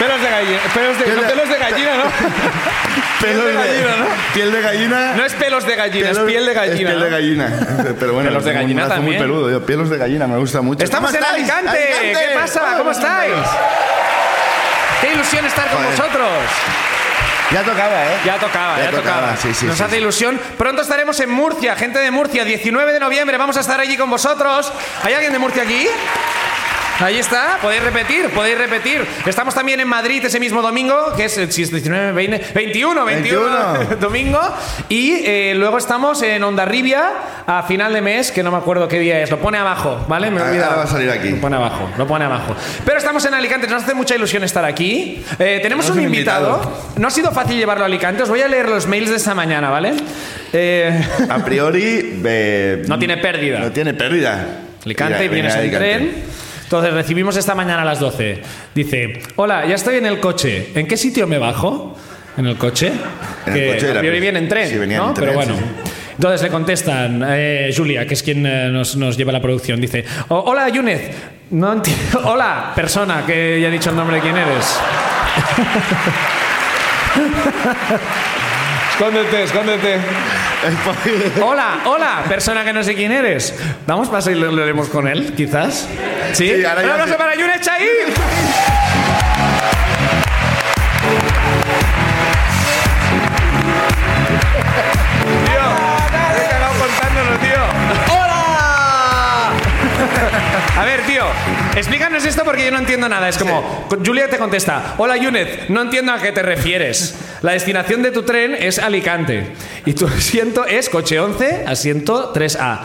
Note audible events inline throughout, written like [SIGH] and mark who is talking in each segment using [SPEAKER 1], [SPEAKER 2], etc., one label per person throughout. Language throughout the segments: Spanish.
[SPEAKER 1] Pelos de gallina. Pelos de,
[SPEAKER 2] ¿Qué
[SPEAKER 1] no, pelos de gallina, ¿no? [LAUGHS]
[SPEAKER 2] Pelos
[SPEAKER 1] de gallina, ¿no?
[SPEAKER 2] Piel de gallina.
[SPEAKER 1] No es pelos de gallina, es
[SPEAKER 2] pelos-
[SPEAKER 1] piel de gallina.
[SPEAKER 2] Es piel de gallina. [LAUGHS] Pero bueno,
[SPEAKER 1] Pelos de
[SPEAKER 2] tengo un
[SPEAKER 1] gallina
[SPEAKER 2] brazo muy
[SPEAKER 1] también.
[SPEAKER 2] peludo. Yo, pelos de gallina, me gusta mucho.
[SPEAKER 1] Estamos
[SPEAKER 2] ¿Cómo
[SPEAKER 1] en? Alicante. ¿Qué pasa? ¿Cómo estáis? Qué ilusión estar con
[SPEAKER 2] Joder.
[SPEAKER 1] vosotros.
[SPEAKER 2] Ya tocaba, ¿eh?
[SPEAKER 1] Ya tocaba, ya,
[SPEAKER 2] Ya
[SPEAKER 1] tocaba.
[SPEAKER 2] tocaba, sí, sí,
[SPEAKER 1] Nos
[SPEAKER 2] sí,
[SPEAKER 1] hace ilusión. Pronto estaremos en Murcia, gente de Murcia, 19 de noviembre. Vamos a estar allí con vosotros. ¿Hay alguien de Murcia aquí? Ahí está, podéis repetir, podéis repetir. Estamos también en Madrid ese mismo domingo, que es el si es 19, 20, 21, 21,
[SPEAKER 2] 21.
[SPEAKER 1] domingo. Y eh, luego estamos en Ondarribia a final de mes, que no me acuerdo qué día es. Lo pone abajo, ¿vale? Me he
[SPEAKER 2] Ah,
[SPEAKER 1] olvidado.
[SPEAKER 2] va a salir aquí.
[SPEAKER 1] Lo pone abajo, lo pone abajo. Pero estamos en Alicante, nos hace mucha ilusión estar aquí. Eh, tenemos un invitado.
[SPEAKER 2] invitado.
[SPEAKER 1] No ha sido fácil llevarlo a Alicante. Os voy a leer los mails de esta mañana, ¿vale? Eh,
[SPEAKER 2] A priori. [LAUGHS]
[SPEAKER 1] no tiene pérdida.
[SPEAKER 2] No tiene pérdida.
[SPEAKER 1] Alicante,
[SPEAKER 2] Mira,
[SPEAKER 1] vienes en
[SPEAKER 2] Alicante.
[SPEAKER 1] tren. Entonces recibimos esta mañana a las 12. Dice, hola, ya estoy en el coche. ¿En qué sitio me bajo? ¿En el coche?
[SPEAKER 2] En el
[SPEAKER 1] que
[SPEAKER 2] coche
[SPEAKER 1] a
[SPEAKER 2] era,
[SPEAKER 1] viene en tren,
[SPEAKER 2] sí, venía
[SPEAKER 1] ¿no?
[SPEAKER 2] en tren,
[SPEAKER 1] Pero bueno.
[SPEAKER 2] sí,
[SPEAKER 1] Entonces le contestan, eh, Julia, que es quien eh, nos, nos lleva la producción, dice, "Oh, hola, Yunez. No entiendo. [LAUGHS] Hola, persona, que ya he dicho el nombre de quién eres. [LAUGHS] escóndete, escóndete. [LAUGHS] Hola, hola, persona que no sé quién eres. Vamos para y lo leeremos con él, quizás. ¿Sí?
[SPEAKER 2] Sí, ahora
[SPEAKER 1] Un
[SPEAKER 2] sí.
[SPEAKER 1] para Yunez Chahir. A ver, tío, explícanos esto porque yo no entiendo nada. Es como, Julia te contesta, hola Yunez, no entiendo a qué te refieres. La destinación de tu tren es Alicante y tu asiento es coche 11, asiento 3A.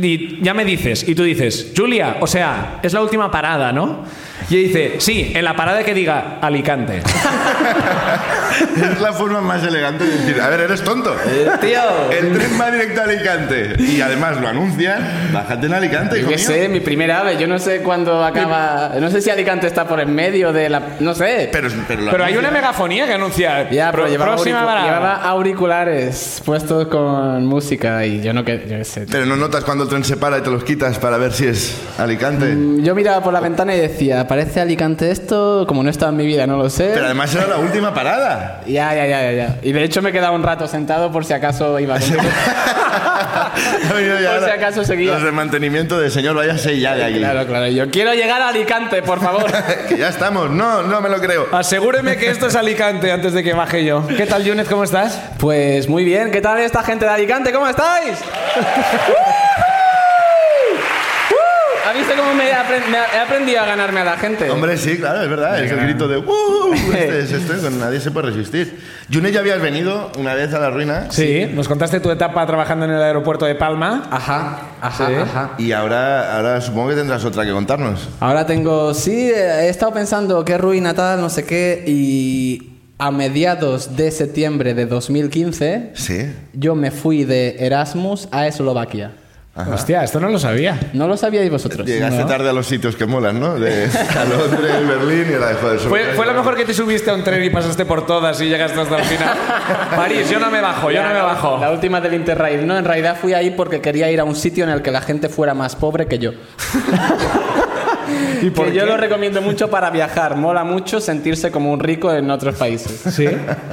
[SPEAKER 1] Y ya me dices, y tú dices, Julia, o sea, es la última parada, ¿no? Y ella dice, sí, en la parada que diga Alicante. [LAUGHS]
[SPEAKER 2] Es la forma más elegante de decir, a ver, eres tonto.
[SPEAKER 3] Tío,
[SPEAKER 2] El tren va directo a Alicante y además lo anuncia. Bájate en Alicante,
[SPEAKER 3] yo qué sé, mi primera ave, yo no sé cuándo acaba. No sé si Alicante está por en medio de la. No sé.
[SPEAKER 2] Pero, pero,
[SPEAKER 1] Pero hay una megafonía que anuncia
[SPEAKER 3] Ya, pero
[SPEAKER 1] pro-
[SPEAKER 3] llevaba,
[SPEAKER 1] próxima
[SPEAKER 3] auricu-
[SPEAKER 1] parada.
[SPEAKER 3] llevaba auriculares puestos con música y yo no que yo sé.
[SPEAKER 2] Pero no notas cuando el tren se para y te los quitas para ver si es Alicante.
[SPEAKER 3] Mm, Yo miraba por la ventana y decía, ¿parece Alicante esto? Como no he estado en mi vida, no lo sé.
[SPEAKER 2] Pero además era la última parada. [LAUGHS]
[SPEAKER 3] Ya, ya, ya, ya, ya. Y de hecho me he quedado un rato sentado por si acaso iba a [LAUGHS] Por si acaso seguía.
[SPEAKER 2] Los de mantenimiento de señor, váyase ya de aquí.
[SPEAKER 3] Claro, claro. Yo quiero llegar a Alicante, por favor. [LAUGHS]
[SPEAKER 2] que ya estamos. No, no me lo creo.
[SPEAKER 1] Asegúreme que esto es Alicante antes de que baje yo. ¿Qué tal, Yunez? ¿Cómo estás?
[SPEAKER 3] Pues muy bien, ¿qué tal esta gente de Alicante? ¿Cómo estáis? ¿Has visto cómo me he, apren- me he aprendido a ganarme a la gente?
[SPEAKER 2] Hombre, sí, claro, es verdad. Es el grito de "Uh", [LAUGHS] Este es esto, con nadie se puede resistir. Yune, ya habías venido una vez a la ruina
[SPEAKER 1] Sí, nos contaste tu etapa trabajando en el aeropuerto de Palma.
[SPEAKER 3] Ajá, ajá,
[SPEAKER 1] Sí.
[SPEAKER 3] ajá.
[SPEAKER 2] y ahora, ahora supongo que tendrás otra que contarnos.
[SPEAKER 3] Ahora tengo, sí, he estado pensando qué ruina tal, no sé qué, y a mediados de septiembre de 2015
[SPEAKER 2] Sí.
[SPEAKER 3] yo me fui de Erasmus a Eslovaquia.
[SPEAKER 2] Ajá.
[SPEAKER 1] Hostia, esto no lo sabía.
[SPEAKER 3] ¿No lo sabíais vosotros?
[SPEAKER 2] Llegaste
[SPEAKER 1] No.
[SPEAKER 2] tarde a los sitios que molan, ¿no? De a Londres, [LAUGHS] Berlín y era de joder.
[SPEAKER 1] Fue, fue lo mejor que te subiste a un tren y pasaste por todas y llegaste hasta el final. [LAUGHS] París, yo no me bajo, yo no me
[SPEAKER 3] La-
[SPEAKER 1] bajo.
[SPEAKER 3] La última del Interrail. No, en realidad fui ahí porque quería ir a un sitio en el que la gente fuera más pobre que yo. [LAUGHS]
[SPEAKER 1] ¿Y
[SPEAKER 3] que yo lo recomiendo mucho para viajar. Mola mucho sentirse como un rico en otros países.
[SPEAKER 1] Sí.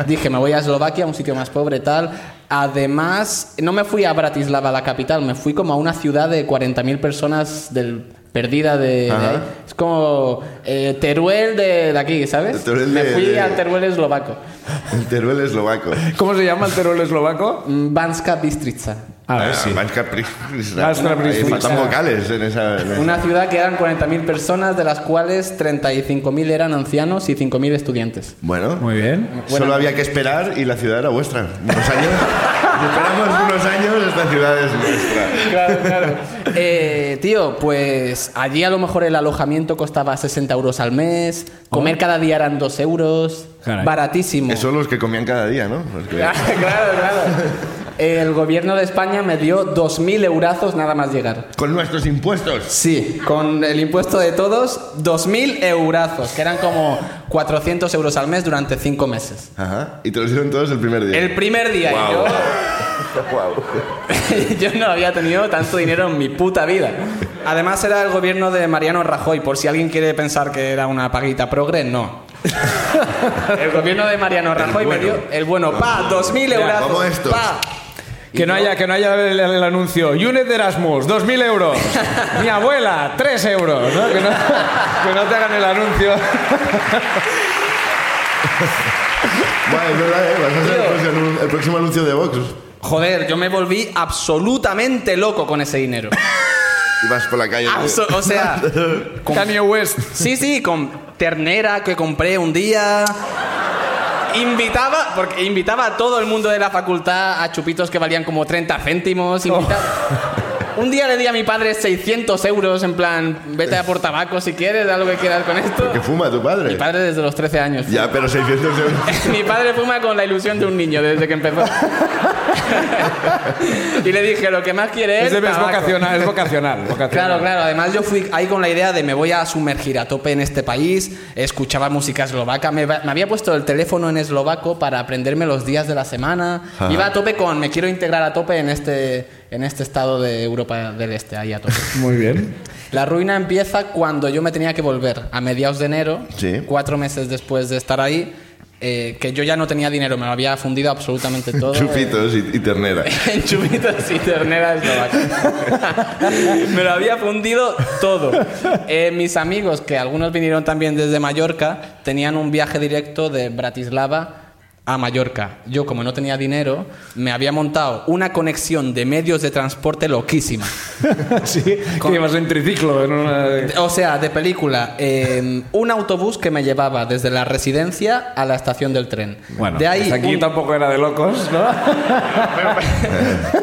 [SPEAKER 3] Dije, me voy a Eslovaquia, un sitio más pobre, tal. Además, no me fui a Bratislava, la capital, me fui como a una ciudad de 40.000 personas del, perdida de, de
[SPEAKER 2] Ajá.
[SPEAKER 3] ahí. Es como eh, Teruel de, de aquí, ¿sabes? Me fui
[SPEAKER 2] de-
[SPEAKER 3] al Teruel eslovaco.
[SPEAKER 2] El [LAUGHS] Teruel eslovaco.
[SPEAKER 1] ¿Cómo se llama el Teruel eslovaco?
[SPEAKER 3] Mm, Banska Bystrica.
[SPEAKER 1] A ver, sí.
[SPEAKER 2] Ahí
[SPEAKER 1] Pristrica.
[SPEAKER 2] faltan vocales en esa. en esa-
[SPEAKER 3] Una ciudad que eran 40.000 personas, de las cuales 35.000 eran ancianos y 5.000 estudiantes.
[SPEAKER 2] Bueno,
[SPEAKER 1] Muy bien.
[SPEAKER 2] solo había que esperar y la ciudad era vuestra. Unos años. [LAUGHS] esperamos unos años, esta ciudad es nuestra.
[SPEAKER 3] Claro, claro. Eh, tío, pues allí a lo mejor el alojamiento costaba 60 euros al mes, comer cada día eran 2 euros,
[SPEAKER 1] Caray.
[SPEAKER 3] baratísimo.
[SPEAKER 2] Que son los que comían cada día, ¿no? Los que- [LAUGHS]
[SPEAKER 3] Claro, claro, claro. El gobierno de España me dio 2.000 eurazos nada más llegar.
[SPEAKER 2] Con nuestros impuestos.
[SPEAKER 3] Sí, con el impuesto de todos, 2.000 eurazos, que eran como 400 euros al mes durante 5 meses.
[SPEAKER 2] Ajá. Y te los dieron todos el primer día.
[SPEAKER 3] El primer día, y
[SPEAKER 2] Guau.
[SPEAKER 3] yo, [LAUGHS] [LAUGHS] yo no había tenido tanto dinero en mi puta vida. Además era el gobierno de Mariano Rajoy, por si alguien quiere pensar que era una paguita progre, no. [LAUGHS] El gobierno de Mariano Rajoy me dio el bueno, pa, 2.000 euros. Pa.
[SPEAKER 1] Que no haya, que no haya el, el anuncio. Unit de Erasmus, 2.000 euros. [LAUGHS] Mi abuela, 3 euros. ¿no? Que, no, que no te hagan el anuncio.
[SPEAKER 2] Vale, es verdad, ¿eh? Vas a ser el próximo, el próximo anuncio de Vox.
[SPEAKER 3] Joder, yo me volví absolutamente loco con ese dinero.
[SPEAKER 2] Y vas por la calle.
[SPEAKER 3] Abso- o sea, [LAUGHS] con-
[SPEAKER 1] Kanye West.
[SPEAKER 3] Sí, sí, con ternera que compré un día. Invitaba, porque invitaba a todo el mundo de la facultad a chupitos que valían como 30 céntimos. invitaba- Un día le di a mi padre 600 euros en plan, vete a por tabaco si quieres, haz lo que quieras con esto.
[SPEAKER 2] ¿Que fuma tu padre?
[SPEAKER 3] Mi padre desde los 13 años.
[SPEAKER 2] Ya, pero 600 euros. [LAUGHS]
[SPEAKER 3] Mi padre fuma con la ilusión de un niño desde que empezó. [LAUGHS] y le dije, lo que más quiere es,
[SPEAKER 1] Es, de- es
[SPEAKER 3] tabaco".
[SPEAKER 1] vocacional, es vocacional, [LAUGHS] vocacional.
[SPEAKER 3] Claro, claro. Además, yo fui ahí con la idea de me voy a sumergir a tope en este país. Escuchaba música eslovaca. Me, había puesto el teléfono en eslovaco para aprenderme los días de la semana.
[SPEAKER 2] Ajá.
[SPEAKER 3] Iba a tope con me quiero integrar a tope en este, en este estado de Europa del Este, ahí a tope. [LAUGHS]
[SPEAKER 1] Muy bien.
[SPEAKER 3] La ruina empieza cuando yo me tenía que volver a mediados de enero,
[SPEAKER 2] Sí.
[SPEAKER 3] cuatro meses después de estar ahí. eh, que yo ya no tenía dinero, me lo había fundido absolutamente [LAUGHS] todo.
[SPEAKER 2] Chupitos y, y ternera. [LAUGHS]
[SPEAKER 3] en chupitos y ternera eslovaca. Me lo había fundido todo. Eh, mis amigos, que algunos vinieron también desde Mallorca, tenían un viaje directo de Bratislava a Mallorca. Yo, como no tenía dinero, me había montado una conexión de medios de transporte loquísima. [LAUGHS]
[SPEAKER 1] sí, que ibas en triciclo. En una...
[SPEAKER 3] O sea, de película, eh, un autobús que me llevaba desde la residencia a la estación del tren.
[SPEAKER 1] Bueno,
[SPEAKER 3] de ahí
[SPEAKER 1] pues aquí
[SPEAKER 3] un-
[SPEAKER 1] tampoco era de locos, ¿no?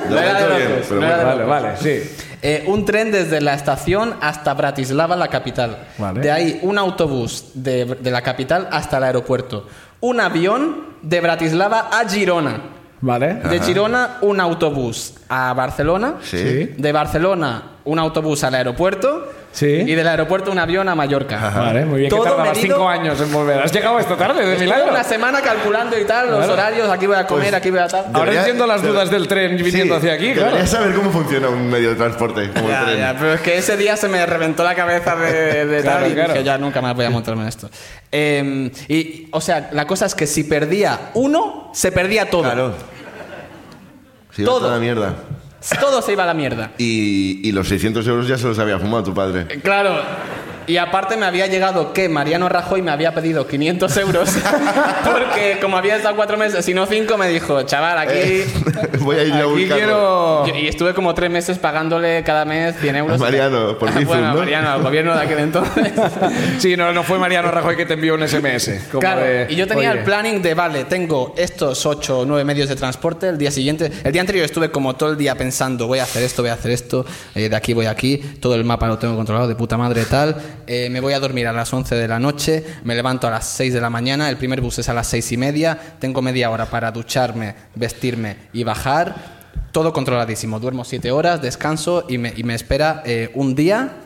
[SPEAKER 3] No era
[SPEAKER 2] he hecho
[SPEAKER 3] de
[SPEAKER 2] bien,
[SPEAKER 3] locos, [LAUGHS] no era de
[SPEAKER 1] vale, vale, sí.
[SPEAKER 3] Eh, un tren desde la estación hasta Bratislava, la capital.
[SPEAKER 1] Vale.
[SPEAKER 3] De ahí un autobús de, de la capital hasta el aeropuerto. Un avión de Bratislava a Girona.
[SPEAKER 1] Vale.
[SPEAKER 3] De Girona un autobús a Barcelona.
[SPEAKER 2] Sí.
[SPEAKER 3] De Barcelona un autobús al aeropuerto.
[SPEAKER 1] Sí.
[SPEAKER 3] Y del aeropuerto un avión a Mallorca.
[SPEAKER 1] Vale, muy bien. Que
[SPEAKER 3] Todo
[SPEAKER 1] tardabas
[SPEAKER 3] medido-
[SPEAKER 1] cinco años en volver. ¿Has llegado esta tarde de milagro?
[SPEAKER 3] una semana calculando y tal, los
[SPEAKER 1] Claro.
[SPEAKER 3] horarios, aquí voy a comer,
[SPEAKER 2] Pues,
[SPEAKER 3] aquí voy a tal.
[SPEAKER 1] Ahora
[SPEAKER 2] Debería-
[SPEAKER 1] entiendo las dudas del tren viniendo
[SPEAKER 2] Sí,
[SPEAKER 1] hacia aquí, claro.
[SPEAKER 2] Deberías saber cómo funciona un medio de transporte como el
[SPEAKER 3] Ya,
[SPEAKER 2] tren.
[SPEAKER 3] ya, pero es que ese día se me reventó la cabeza de, de
[SPEAKER 1] Claro,
[SPEAKER 3] tal y
[SPEAKER 1] claro.
[SPEAKER 3] dije, ya nunca más voy a montarme en esto. Eh, y, o sea, la cosa es que si perdía uno, se perdía todo.
[SPEAKER 2] Claro. Va
[SPEAKER 3] Todo.
[SPEAKER 2] toda la mierda.
[SPEAKER 3] Todo se iba a la mierda.
[SPEAKER 2] Y, y los 600 euros ya se los había fumado tu padre.
[SPEAKER 3] Claro. Y aparte me había llegado que Mariano Rajoy me había pedido 500 euros [LAUGHS] porque como había estado cuatro meses y no cinco, me dijo, chaval, aquí...
[SPEAKER 2] Eh, [LAUGHS] Voy a ir a
[SPEAKER 1] Aquí quiero...
[SPEAKER 3] Y estuve como tres meses pagándole cada mes 100 euros.
[SPEAKER 2] A Mariano, [LAUGHS] por Bizum,
[SPEAKER 3] Bueno. Mariano, al gobierno de aquel entonces.
[SPEAKER 1] Sí, no, no fue Mariano Rajoy que te envió un SMS. como
[SPEAKER 3] Claro,
[SPEAKER 1] de,
[SPEAKER 3] y yo tenía
[SPEAKER 1] oye,
[SPEAKER 3] el planning de, vale, tengo estos 8 o 9 medios de transporte, el día siguiente, el día anterior estuve como todo el día pensando, voy a hacer esto, voy a hacer esto, eh, de aquí voy aquí, todo el mapa lo tengo controlado, de puta madre tal, eh, me voy a dormir a las 11 de la noche, me levanto a las 6 de la mañana, el primer bus es a las 6 y media, tengo media hora para ducharme, vestirme y bajar, todo controladísimo, duermo 7 horas, descanso y me, y me espera eh, un día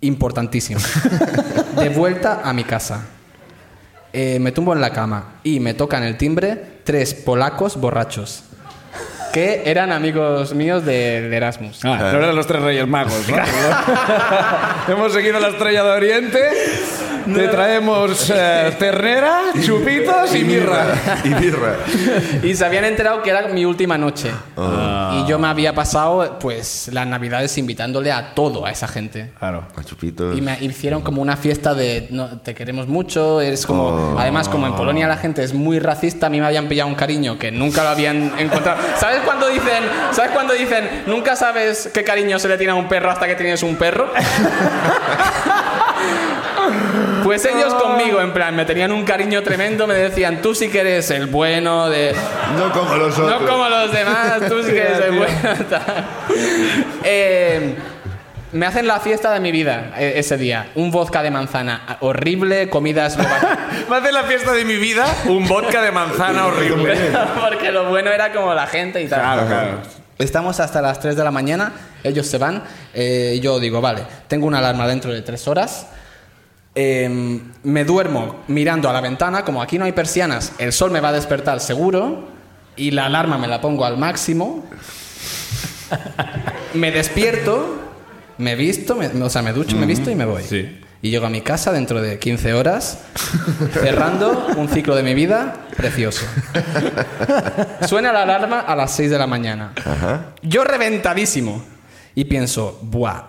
[SPEAKER 3] importantísimo, [LAUGHS] de vuelta a mi casa. Eh, me tumbo en la cama y me tocan el timbre tres polacos borrachos que eran amigos míos de, de Erasmus.
[SPEAKER 1] Ah, no eran los tres reyes magos, ¿no? [LAUGHS] Hemos seguido la estrella de Oriente. Te traemos eh, ternera, chupitos y mirra.
[SPEAKER 2] Y birra.
[SPEAKER 3] Y se habían enterado que era mi última noche.
[SPEAKER 1] Ah.
[SPEAKER 3] Y yo me había pasado pues las navidades invitándole a todo a esa gente.
[SPEAKER 1] Claro.
[SPEAKER 2] A chupitos.
[SPEAKER 3] Y me hicieron como una fiesta de no, te queremos mucho, eres como además como en Polonia la gente es muy racista, a mí me habían pillado un cariño que nunca lo habían encontrado. ¿Sabes cuando dicen, sabes cuando dicen, nunca sabes qué cariño se le tiene a un perro hasta que tienes un perro? [LAUGHS] Pues ellos conmigo, en plan, me tenían un cariño tremendo, me decían, tú sí que eres el bueno de...
[SPEAKER 2] No como los otros.
[SPEAKER 3] No como los demás, tú sí que eres el [LAUGHS] bueno. tal. Eh, Me hacen la fiesta de mi vida eh, ese día. Un vodka de manzana horrible, comida eslovaca. [LAUGHS]
[SPEAKER 1] Me hace la fiesta de mi vida un vodka de manzana [LAUGHS] horrible.
[SPEAKER 3] Porque lo bueno era como la gente y tal.
[SPEAKER 1] Claro, claro.
[SPEAKER 3] Estamos hasta las 3 de la mañana, ellos se van. eh, y yo digo, vale, tengo una alarma dentro de 3 horas. Eh, me duermo mirando a la ventana, como aquí no hay persianas, el sol me va a despertar seguro. Y la alarma me la pongo al máximo. me despierto, me visto, me- o sea, me ducho, me visto y me voy.
[SPEAKER 1] Sí.
[SPEAKER 3] Y llego a mi casa dentro de 15 horas, cerrando un ciclo de mi vida precioso. Suena la alarma a las 6 de la mañana. Yo reventadísimo. Y pienso, buah,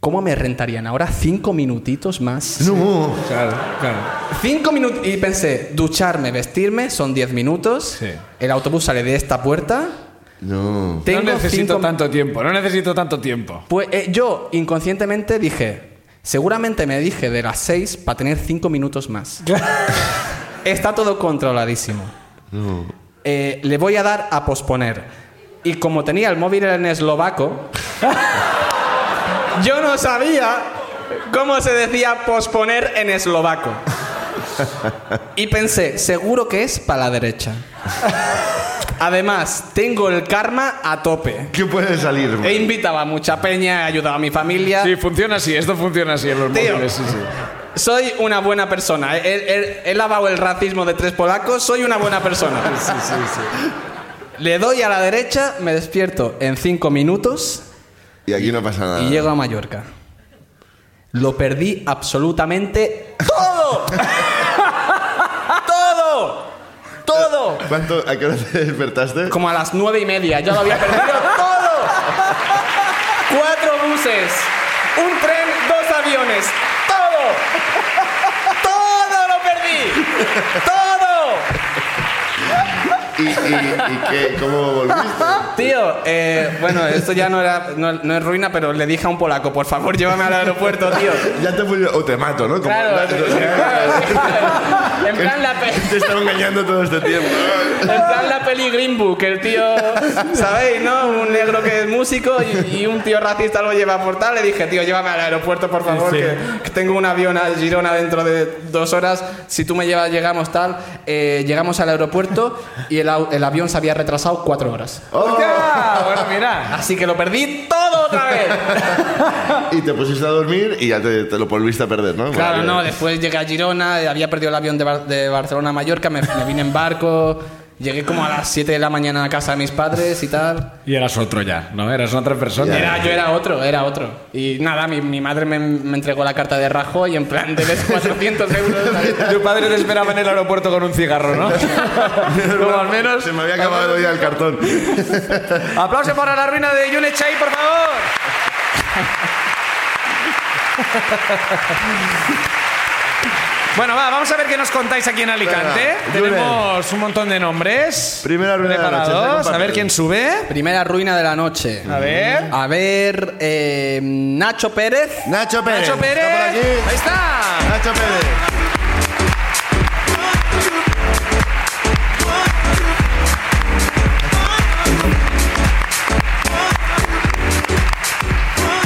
[SPEAKER 3] ¿cómo me rentarían ahora cinco minutitos más?
[SPEAKER 2] No.
[SPEAKER 1] Claro, claro.
[SPEAKER 3] Cinco minutos. Y pensé, ducharme, vestirme, son 10 minutos.
[SPEAKER 1] Sí.
[SPEAKER 3] El autobús sale de esta puerta.
[SPEAKER 2] No.
[SPEAKER 3] Tengo
[SPEAKER 1] no necesito
[SPEAKER 3] cinco-
[SPEAKER 1] tanto tiempo, no necesito tanto tiempo.
[SPEAKER 3] Pues eh, yo inconscientemente dije, seguramente me dije de las 6 para tener 5 minutos más. [LAUGHS] Está todo controladísimo. Eh, le voy a dar a posponer. Y como tenía el móvil en eslovaco, [LAUGHS] no sabía cómo se decía posponer en eslovaco. Y pensé, seguro que es para la derecha. Además, tengo el karma a tope.
[SPEAKER 2] ¿Qué puede salir?
[SPEAKER 3] He invitado a mucha peña, he ayudado a mi familia.
[SPEAKER 1] Sí, funciona así, esto funciona así en los
[SPEAKER 3] Tío.
[SPEAKER 1] móviles, sí, sí.
[SPEAKER 3] Soy una buena persona. He, he- he lavado el racismo de tres polacos, soy una buena persona. Le doy a la derecha, me despierto en cinco minutos
[SPEAKER 2] Y aquí no pasa nada.
[SPEAKER 3] y llego a Mallorca. Lo perdí absolutamente todo. [LAUGHS] todo. Todo.
[SPEAKER 2] ¿Cuánto, ¿A qué hora te despertaste?
[SPEAKER 3] Como a las nueve y media, ya lo había perdido [LAUGHS] todo. Cuatro buses, un tren, dos aviones, todo. Todo lo perdí. Todo.
[SPEAKER 2] ¿Y, y, y qué, cómo volviste?
[SPEAKER 3] Tío, eh, bueno, esto ya no, era, no, no es ruina, pero le dije a un polaco, por favor, llévame al aeropuerto, tío.
[SPEAKER 2] Ya te fui o te mato, ¿no? Como-
[SPEAKER 3] Claro, [LAUGHS] en plan la pe- [LAUGHS]
[SPEAKER 2] Te estaba engañando todo este tiempo.
[SPEAKER 3] En plan la peli Green Book, el tío, ¿sabéis, no? Un negro que es músico y, y un tío racista lo lleva por tal. Le dije, tío, llévame al aeropuerto, por favor, que, que tengo un avión a Girona dentro de dos horas. Si tú me llevas, llegamos tal. Eh, llegamos al aeropuerto y el, el avión se había retrasado cuatro horas.
[SPEAKER 1] ¡Hostia! Bueno, mira.
[SPEAKER 3] Así que lo perdí todo otra vez. [LAUGHS]
[SPEAKER 2] Y te pusiste a dormir y ya te, te lo volviste a perder, ¿no?
[SPEAKER 3] Claro,
[SPEAKER 2] Vale.
[SPEAKER 3] no, después llegué a Girona, había perdido el avión de, Bar- de Barcelona a Mallorca, me, me vine en barco, llegué como a las 7 de la mañana a casa de mis padres y tal.
[SPEAKER 1] Y eras otro ya, ¿no? Eras otra persona.
[SPEAKER 3] Era, yo era otro, era otro. Y nada, mi, mi madre me, me entregó la carta de Rajoy en plan de [LAUGHS] 400 euros.
[SPEAKER 1] Tu padre te esperaba en el aeropuerto con un cigarro, ¿no? [LAUGHS] Como al menos.
[SPEAKER 2] Se me había acabado ya el cartón. [LAUGHS]
[SPEAKER 1] Aplauso para la ruina de Yune Chai, por favor. Bueno, va, vamos a ver qué nos contáis aquí en Alicante.
[SPEAKER 2] Venga,
[SPEAKER 1] Tenemos un montón de nombres.
[SPEAKER 2] Primera ruina de la noche,
[SPEAKER 1] A ver quién sube.
[SPEAKER 3] Primera ruina de la noche.
[SPEAKER 1] A ver.
[SPEAKER 3] A ver, eh, Nacho Pérez.
[SPEAKER 2] Nacho Pérez.
[SPEAKER 1] Nacho Pérez.
[SPEAKER 2] Está por aquí.
[SPEAKER 1] Ahí está.
[SPEAKER 2] Nacho Pérez.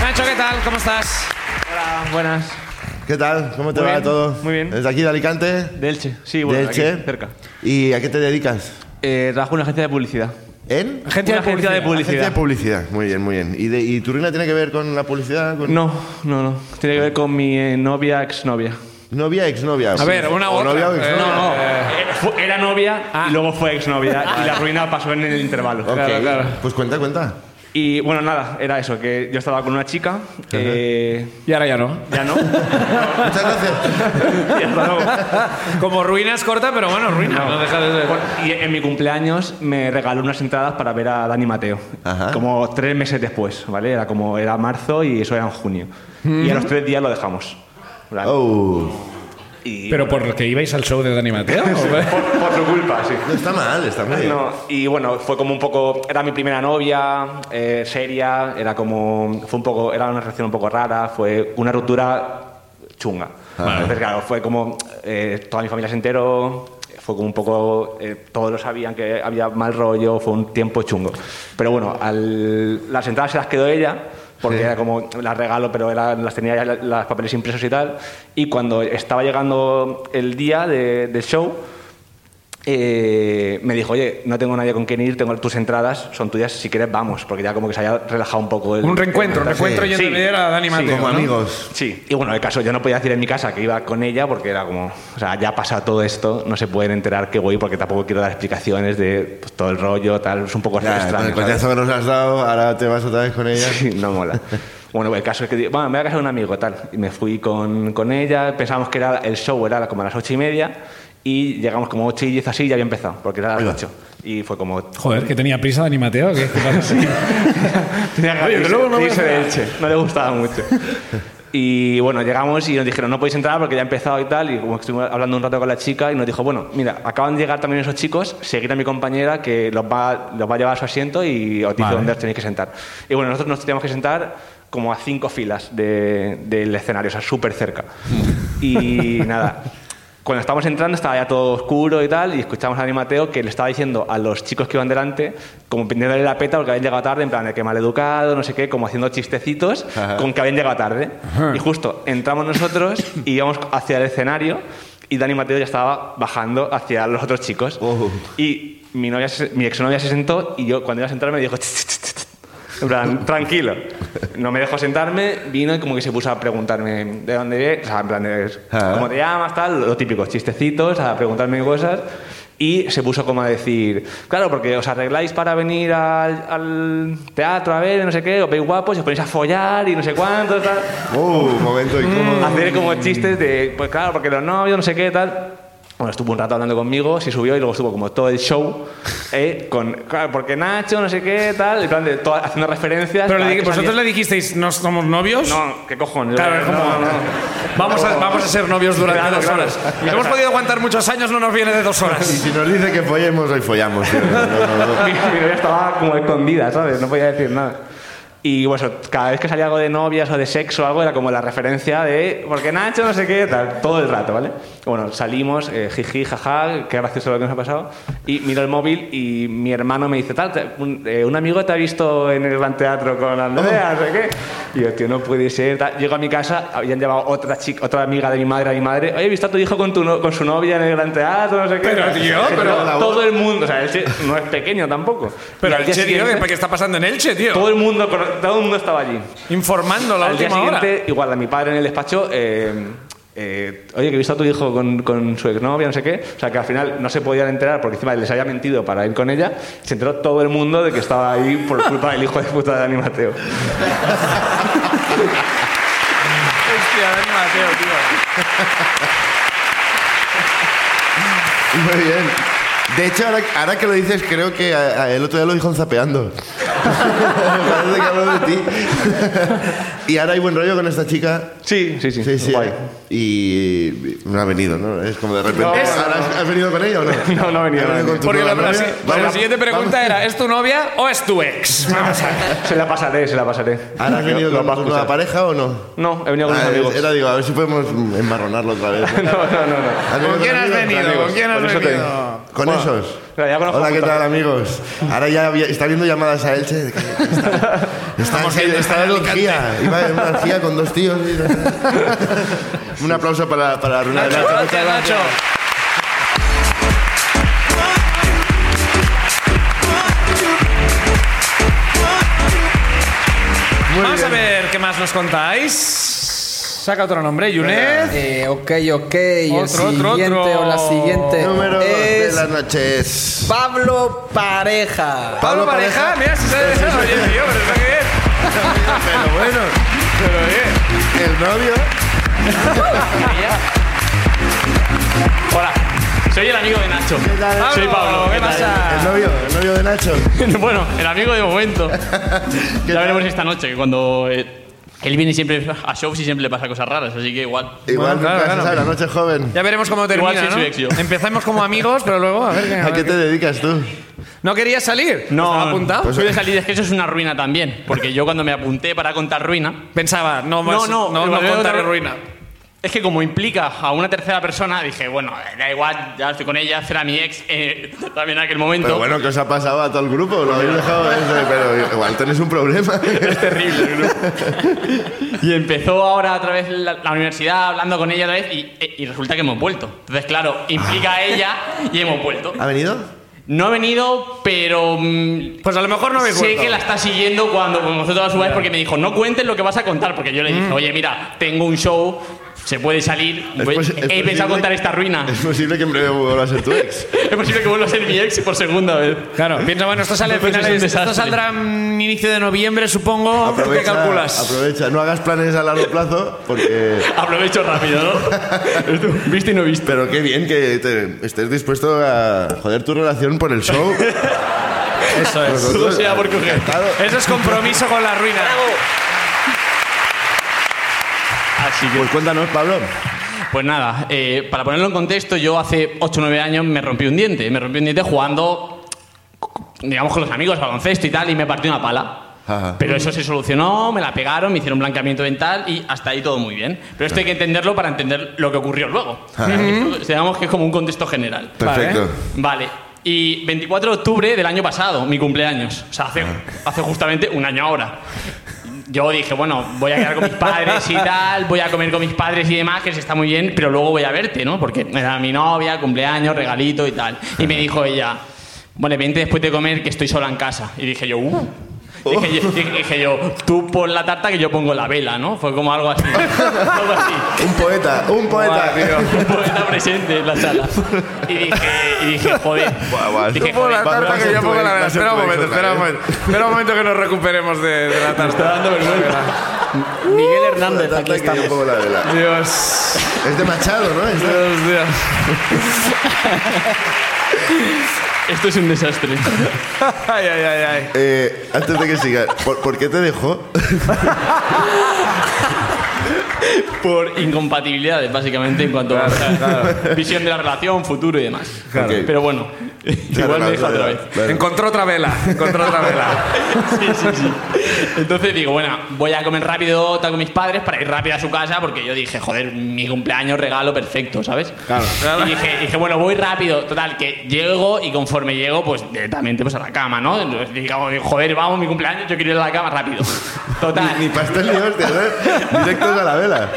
[SPEAKER 1] Nacho, ¿qué tal? ¿Cómo estás?
[SPEAKER 4] Hola, buenas.
[SPEAKER 2] ¿Qué tal? ¿Cómo te
[SPEAKER 4] Muy
[SPEAKER 2] va
[SPEAKER 4] bien,
[SPEAKER 2] todo?
[SPEAKER 4] muy bien.
[SPEAKER 2] ¿Desde aquí de Alicante?
[SPEAKER 4] De Elche, sí, bueno,
[SPEAKER 2] ¿De
[SPEAKER 4] aquí,
[SPEAKER 2] Elche?
[SPEAKER 4] cerca.
[SPEAKER 2] ¿Y a qué te dedicas?
[SPEAKER 4] Eh, trabajo en una agencia de publicidad.
[SPEAKER 2] ¿En?
[SPEAKER 1] Agencia
[SPEAKER 4] Una agencia de publicidad.
[SPEAKER 2] Agencia de publicidad. Muy bien, muy bien. ¿Y, de, ¿Y tu ruina tiene que ver con la publicidad? Con
[SPEAKER 4] No, no, no. Tiene que ver con mi eh, novia, exnovia.
[SPEAKER 2] ¿Novia, exnovia?
[SPEAKER 1] A ver, una u
[SPEAKER 2] o
[SPEAKER 1] otra.
[SPEAKER 2] novia o
[SPEAKER 1] Eh,
[SPEAKER 2] exnovia.
[SPEAKER 1] no, no.
[SPEAKER 4] Eh, fu- era novia
[SPEAKER 1] Ah.
[SPEAKER 4] y luego fue exnovia. y la ruina pasó en el intervalo.
[SPEAKER 2] Ok.
[SPEAKER 1] Claro, claro.
[SPEAKER 2] Pues cuenta, cuenta.
[SPEAKER 4] Y bueno, nada, era eso, que yo estaba con una chica. eh,
[SPEAKER 1] Y ahora ya no.
[SPEAKER 4] ya no. [LAUGHS]
[SPEAKER 2] Muchas gracias. [LAUGHS]
[SPEAKER 4] y hasta luego.
[SPEAKER 1] Como ruina es corta, pero bueno, ruina. No, deja de ser.
[SPEAKER 4] Bueno, y en mi cumpleaños me regaló unas entradas para ver a Dani Mateo.
[SPEAKER 2] Ajá.
[SPEAKER 4] Como tres meses después, ¿vale? Era como era marzo y eso era en junio. Y a los tres días lo dejamos. ¿vale?
[SPEAKER 2] Oh.
[SPEAKER 4] Y,
[SPEAKER 1] ¿Pero por que ibais al show de Dani Mateo? [LAUGHS]
[SPEAKER 4] por, por su culpa, sí.
[SPEAKER 2] No está mal, está bien.
[SPEAKER 4] No, y bueno, fue como un poco. Era mi primera novia, eh, seria, era como. Fue un poco. Era una relación un poco rara, fue una ruptura chunga. Entonces, claro, fue como. eh, toda mi familia se enteró, fue como un poco. eh, todos lo sabían que había mal rollo, fue un tiempo chungo. Pero bueno, al, las entradas se las quedó ella, porque
[SPEAKER 2] Sí.
[SPEAKER 4] era como las regalo, pero era, las tenía ya las papeles impresos y tal. Y cuando estaba llegando el día de- del show, eh, me dijo, oye, no tengo nadie con quien ir, tengo tus entradas, son tuyas, si quieres vamos, porque ya como que se había relajado un poco. El,
[SPEAKER 1] Un reencuentro, un
[SPEAKER 4] el-
[SPEAKER 1] reencuentro
[SPEAKER 4] Sí.
[SPEAKER 1] yendo a ver a Dani Mateo,
[SPEAKER 2] Como
[SPEAKER 1] ¿no?
[SPEAKER 2] amigos.
[SPEAKER 4] Sí, y bueno, el caso, yo no podía decir en mi casa que iba con ella porque era como, o sea, ya pasa todo esto, no se pueden enterar que voy porque tampoco quiero dar explicaciones de pues, todo el rollo, tal, es un poco
[SPEAKER 2] Ya,
[SPEAKER 4] extraño.
[SPEAKER 2] el que nos has dado, ahora te vas otra vez con ella.
[SPEAKER 4] Sí, no mola. Bueno, el caso es que digo, bueno, me voy a casar un amigo, tal. Y me fui con, con ella, pensábamos que era el show era como a las ocho y media, y llegamos como ocho y diez así y ya había empezado, porque era a las ocho. Y fue como...
[SPEAKER 5] Joder, que tenía prisa Dani Mateo. ¿qué? [LAUGHS] ¿Qué pasa? [LAUGHS]
[SPEAKER 4] Tenía que
[SPEAKER 5] Oye, que luego no me
[SPEAKER 4] de. Elche, no le gustaba mucho. Y bueno, llegamos y nos dijeron, no podéis entrar porque ya ha empezado y tal. Y como estuvimos hablando un rato con la chica y nos dijo, bueno, mira, acaban de llegar también esos chicos, seguir a mi compañera que los va, los va a llevar a su asiento y os dice
[SPEAKER 5] Vale.
[SPEAKER 4] dónde os tenéis que sentar. Y bueno, nosotros nos teníamos que sentar como a cinco filas de- del escenario, o sea, súper cerca. Y nada, cuando estábamos entrando estaba ya todo oscuro y tal, y escuchamos a Dani Mateo que le estaba diciendo a los chicos que iban delante, como pintándole la peta porque habían llegado tarde, en plan de que mal educado, no sé qué, como haciendo chistecitos con que habían llegado tarde. Y justo entramos nosotros y íbamos hacia el escenario y Dani Mateo ya estaba bajando hacia los otros chicos.
[SPEAKER 2] Oh.
[SPEAKER 4] Y mi, novia, se- mi exnovia se sentó y yo cuando iba a sentarme me dijo... "Ch, ch, ch, ch, ch". En plan, tranquilo. No me dejó sentarme, vino y como que se puso a preguntarme de dónde vienes, o sea, en plan, de,
[SPEAKER 2] Ah.
[SPEAKER 4] ¿cómo te llamas? Tal, lo típico, chistecitos, a preguntarme cosas. Y se puso como a decir, claro, porque os arregláis para venir al, al teatro a ver, no sé qué, os veis guapos y os ponéis a follar y no sé cuánto, tal.
[SPEAKER 2] Uh, momento incómodo.
[SPEAKER 4] Hacer como chistes de, pues claro, porque los novios, no sé qué, tal. Bueno, estuvo un rato hablando conmigo, se subió y luego estuvo como todo el show, [LAUGHS] eh, con, claro, porque Nacho, no sé qué, tal, en plan de todo- haciendo referencias.
[SPEAKER 1] Pero le vosotros
[SPEAKER 4] salía-
[SPEAKER 1] le dijisteis, ¿no somos novios?
[SPEAKER 4] No, ¿qué cojones?
[SPEAKER 1] Claro, es como,
[SPEAKER 4] No, no. [LAUGHS]
[SPEAKER 1] Vamos, a, vamos a ser novios durante
[SPEAKER 4] Claro,
[SPEAKER 1] dos
[SPEAKER 4] claro.
[SPEAKER 1] horas. Hemos podido aguantar muchos años, no nos viene de dos
[SPEAKER 2] Y
[SPEAKER 1] horas.
[SPEAKER 2] si nos dice que follemos, hoy follamos. tío. No, no, no, no.
[SPEAKER 4] mi, mi novia estaba como escondida, ¿sabes? No podía decir nada. Y bueno, cada vez que salía algo de novias o de sexo o algo, era como la referencia de porque Nacho no sé qué, tal, todo el rato, ¿vale? Bueno, salimos, eh, jiji, jaja, qué gracioso lo que nos ha pasado. Y miro el móvil y mi hermano me dice, tal, te- un, eh, un amigo te ha visto en el Gran Teatro con Andrea, no sé qué. Y yo, tío, no puede ser. tal. Llego a mi casa, habían llevado otra chica, otra amiga de mi madre a mi madre. Oye, he visto a tu hijo con, tu no- con su novia en el Gran Teatro, no sé qué.
[SPEAKER 1] Pero, tío, pero-
[SPEAKER 4] todo el mundo, o sea, Elche no es pequeño tampoco.
[SPEAKER 1] Pero
[SPEAKER 4] al día
[SPEAKER 1] Elche, tío,
[SPEAKER 4] siguiente-
[SPEAKER 1] ¿qué, ¿qué está pasando en Elche, tío?
[SPEAKER 4] todo el mundo, todo el mundo estaba allí.
[SPEAKER 1] Informando la
[SPEAKER 4] Al día
[SPEAKER 1] última hora.
[SPEAKER 4] siguiente, igual a mi padre en el despacho, eh, eh, oye, que he visto a tu hijo con, con su exnovia, no sé qué. O sea, que al final no se podían enterar porque encima les había mentido para ir con ella. Se enteró todo el mundo de que estaba ahí por culpa del hijo de puta de Dani Mateo.
[SPEAKER 1] Hostia, Dani Mateo, tío.
[SPEAKER 2] Muy bien. De hecho, ahora, ahora que lo dices, creo que a- a- el otro día lo dijo en Zapeando. Parece que habló de ti. [LAUGHS] y ahora hay buen rollo con esta chica.
[SPEAKER 4] Sí, sí, sí.
[SPEAKER 2] Sí, sí.
[SPEAKER 4] Guay.
[SPEAKER 2] Y no ha venido, ¿no? Es como de repente.
[SPEAKER 4] No.
[SPEAKER 2] ¿Ahora has, has venido con ella o no? [LAUGHS]
[SPEAKER 4] No, no ha venido,
[SPEAKER 2] ¿Has
[SPEAKER 4] no ha
[SPEAKER 2] con
[SPEAKER 1] Porque la, la-
[SPEAKER 2] novia?
[SPEAKER 1] la
[SPEAKER 2] Vamos-
[SPEAKER 1] siguiente pregunta
[SPEAKER 2] vamos-
[SPEAKER 1] era, ¿es tu novia o es tu ex? Vamos a ver. [LAUGHS]
[SPEAKER 4] Se la pasaré, se la pasaré.
[SPEAKER 2] ¿Ahora has venido con
[SPEAKER 4] va a
[SPEAKER 2] tu nueva
[SPEAKER 4] escuchar.
[SPEAKER 2] pareja o no?
[SPEAKER 4] No, he venido con mis
[SPEAKER 2] Ah,
[SPEAKER 4] amigos.
[SPEAKER 2] Era, digo, a ver si podemos embarronarlo otra vez. ¿no?
[SPEAKER 4] No, no, no. no.
[SPEAKER 2] ¿Has venido
[SPEAKER 1] ¿Con quién has venido? ¿Con quién has venido?
[SPEAKER 2] Con esos. Hola, ¿qué tal, amigos? Ahora ya había- está viendo llamadas a Elche. Está, [LAUGHS] está, está, está en orgía. Iba en una orgía con dos tíos. [LAUGHS] Un aplauso para, para la runa Nacho.
[SPEAKER 1] Gracias, Nacho.
[SPEAKER 2] Muy
[SPEAKER 1] Vamos a ver qué más nos contáis. Saca otro nombre, Yunet.
[SPEAKER 3] Eh, ok, ok. el
[SPEAKER 1] Otro, otro,
[SPEAKER 3] siguiente
[SPEAKER 1] otro.
[SPEAKER 3] o la siguiente
[SPEAKER 2] Número dos de
[SPEAKER 3] es
[SPEAKER 2] las noches.
[SPEAKER 3] Pablo Pareja.
[SPEAKER 1] Pablo Pareja, mira, si sabe eso. Oye, tío, pero está que bien.
[SPEAKER 2] Pero bueno,
[SPEAKER 1] Pero bien.
[SPEAKER 2] el novio.
[SPEAKER 6] Hola, soy el amigo de Nacho. Soy Pablo.
[SPEAKER 1] ¿qué
[SPEAKER 6] ¿qué tal?
[SPEAKER 1] pasa?
[SPEAKER 2] El novio, el novio de Nacho. [LAUGHS]
[SPEAKER 6] bueno, el amigo de momento. [LAUGHS] ya veremos esta noche, que cuando eh, él viene siempre a shows y siempre le pasa cosas raras, así que igual.
[SPEAKER 2] Igual
[SPEAKER 1] Bueno, claro,
[SPEAKER 2] nunca se
[SPEAKER 1] claro.
[SPEAKER 2] sabe, la noche joven.
[SPEAKER 1] Ya veremos cómo termina,
[SPEAKER 6] Igual soy
[SPEAKER 1] ¿no?
[SPEAKER 6] su ex yo.
[SPEAKER 1] Empezamos como amigos, pero luego, a ver qué...
[SPEAKER 2] ¿A qué te dedicas tú?
[SPEAKER 1] ¿No querías salir?
[SPEAKER 6] No,
[SPEAKER 1] ¿Estaba apuntado?
[SPEAKER 2] Pues-
[SPEAKER 6] de salir, es que eso es una ruina también, porque yo cuando me apunté para contar ruina,
[SPEAKER 1] Pensaba, no,
[SPEAKER 6] No,
[SPEAKER 1] vas-
[SPEAKER 6] no,
[SPEAKER 1] no, no
[SPEAKER 6] igual veo
[SPEAKER 1] contaré ruina.
[SPEAKER 4] Es que como implica a una tercera persona, dije, bueno, da igual, ya estoy con ella, será mi ex eh, [LAUGHS] también en aquel momento.
[SPEAKER 2] Pero bueno, ¿qué os ha pasado a todo el grupo? Lo habéis dejado eso, pero igual tenéis un problema. [LAUGHS]
[SPEAKER 4] Es terrible el grupo. y empezó ahora otra vez la, la universidad hablando con ella otra vez y, y resulta que hemos vuelto. Entonces, claro, implica a ella y hemos vuelto.
[SPEAKER 2] ¿Ha venido?
[SPEAKER 4] No ha venido, pero mm,
[SPEAKER 1] Pues a lo mejor no habéis
[SPEAKER 4] sé
[SPEAKER 1] vuelto.
[SPEAKER 4] que la está siguiendo cuando con vosotros a su vez porque me dijo, no cuentes lo que vas a contar, porque yo le
[SPEAKER 1] Mm.
[SPEAKER 4] dije, oye, mira, tengo un show, se puede salir, he
[SPEAKER 2] posible-
[SPEAKER 4] pensado contar esta ruina.
[SPEAKER 2] Es posible que en breve vuelva a ser tu ex. [LAUGHS]
[SPEAKER 4] Es posible que vuelva a ser mi ex por segunda vez.
[SPEAKER 1] Claro, piensa, bueno, esto sale a
[SPEAKER 4] Entonces es.
[SPEAKER 1] Esto saldrá en inicio de noviembre, supongo. ¿Qué calculas?
[SPEAKER 2] Aprovecha, no hagas planes a largo plazo porque... [LAUGHS]
[SPEAKER 4] Aprovecho rápido, ¿no? Visto y no visto.
[SPEAKER 2] Pero qué bien que te- estés dispuesto a joder tu relación por el show.
[SPEAKER 1] Eso es.
[SPEAKER 2] Nosotros,
[SPEAKER 4] Todo sea por coger.
[SPEAKER 2] encantado.
[SPEAKER 1] Eso es compromiso con la ruina.
[SPEAKER 4] Así que,
[SPEAKER 2] Pues cuéntanos, Pablo.
[SPEAKER 4] pues nada, eh, para ponerlo en contexto, yo hace 8 o 9 años me rompí un diente. Me rompí un diente jugando, digamos, con los amigos, baloncesto y tal, y me partí una pala.
[SPEAKER 2] Ajá.
[SPEAKER 4] Pero eso se solucionó, me la pegaron, me hicieron blanqueamiento dental y hasta ahí todo muy bien. Pero esto hay que entenderlo para entender lo que ocurrió luego. [LAUGHS] Esto, digamos que es como un contexto general.
[SPEAKER 2] Perfecto.
[SPEAKER 4] Vale. Y 24 de octubre del año pasado, mi cumpleaños. O sea, hace, hace justamente un año ahora. Yo dije, bueno, voy a quedar con mis padres y tal, voy a comer con mis padres y demás, que se está muy bien, pero luego voy a verte, ¿no? Porque era mi novia, cumpleaños, regalito y tal. Y me dijo ella, bueno, vente después de comer que estoy sola en casa. Y dije yo, uh. [LAUGHS] Dije, yo, dije- dije yo, tú pon la tarta que yo pongo la vela, ¿no? Fue como algo así. [LAUGHS] algo así.
[SPEAKER 2] Un poeta, un poeta.
[SPEAKER 4] Un poeta presente en la sala. Y dije, y dije joder.
[SPEAKER 2] Buah, buah,
[SPEAKER 4] Dije,
[SPEAKER 2] esto-
[SPEAKER 4] joder,
[SPEAKER 1] la tarta que yo pongo la vela. Espera un momento, espera un
[SPEAKER 2] vez.
[SPEAKER 1] momento. Espera un momento que nos recuperemos de, de la tarta.
[SPEAKER 4] está dando vergüenza. Miguel Hernández, aquí
[SPEAKER 2] tarta que yo
[SPEAKER 4] estamos.
[SPEAKER 2] pongo la vela.
[SPEAKER 1] Dios.
[SPEAKER 2] Es de Machado, ¿no? Es de-
[SPEAKER 1] Dios, Dios.
[SPEAKER 4] Esto es un desastre. [LAUGHS]
[SPEAKER 1] Ay, ay, ay, ay.
[SPEAKER 2] Eh, antes de que siga, ¿por, por qué te dejó?
[SPEAKER 4] Por incompatibilidades, básicamente, en cuanto a visión de la relación, futuro y demás.
[SPEAKER 2] Ok.
[SPEAKER 4] Pero bueno, igual me deja otra vez.
[SPEAKER 2] Claro.
[SPEAKER 1] Encontró otra vela. Encontró otra vela. [LAUGHS]
[SPEAKER 4] Sí, sí, sí. Entonces digo, bueno, voy a comer rápido tal con mis padres para ir rápido a su casa porque yo dije, joder, mi cumpleaños regalo perfecto, ¿sabes?
[SPEAKER 1] Claro.
[SPEAKER 4] Y dije, dije, bueno, voy rápido. Total, que llego y conforme llego, pues directamente pues, a la cama, ¿no? Entonces, digamos, joder, vamos, mi cumpleaños, yo quiero ir a la cama rápido. Total,
[SPEAKER 2] Ni pastel ni hostias, ¿eh? Directos a la vela.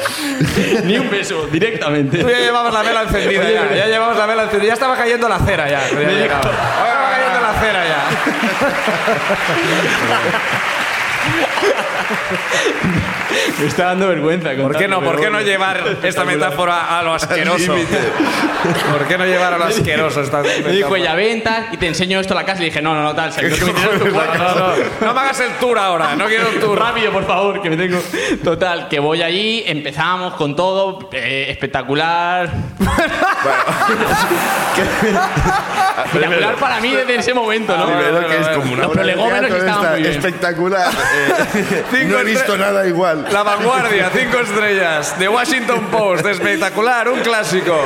[SPEAKER 4] ni un beso, directamente.
[SPEAKER 1] Ya llevamos la vela encendida ya. Ya llevamos la vela encendida. Ya estaba cayendo la cera ya. Ya llegaba. Ahora estaba cayendo la cera ya. [LAUGHS]
[SPEAKER 4] Me está dando vergüenza.
[SPEAKER 1] ¿Por qué no? ¿Por qué no llevar esta metáfora a lo asqueroso? ¿Por qué no llevar a lo asqueroso esta [LAUGHS]
[SPEAKER 4] Me dijo
[SPEAKER 1] metáfora?
[SPEAKER 4] ella, ven tal, y te enseño esto a la casa. Y dije, no, no, no, tal, que me tu. [LAUGHS]
[SPEAKER 1] No, no, no me hagas el tour ahora. No quiero un tour.
[SPEAKER 4] Rápido, por favor, que me tengo. Total, que voy allí, empezamos con todo, eh, espectacular. [LAUGHS] espectacular para mí desde ese momento, ¿no?
[SPEAKER 2] Primero que es como una
[SPEAKER 4] Los prolegómenos estaban
[SPEAKER 2] esta
[SPEAKER 4] muy bien.
[SPEAKER 2] espectacular. Eh, no he visto nada igual.
[SPEAKER 1] La vanguardia, cinco estrellas. The Washington Post, espectacular, un clásico.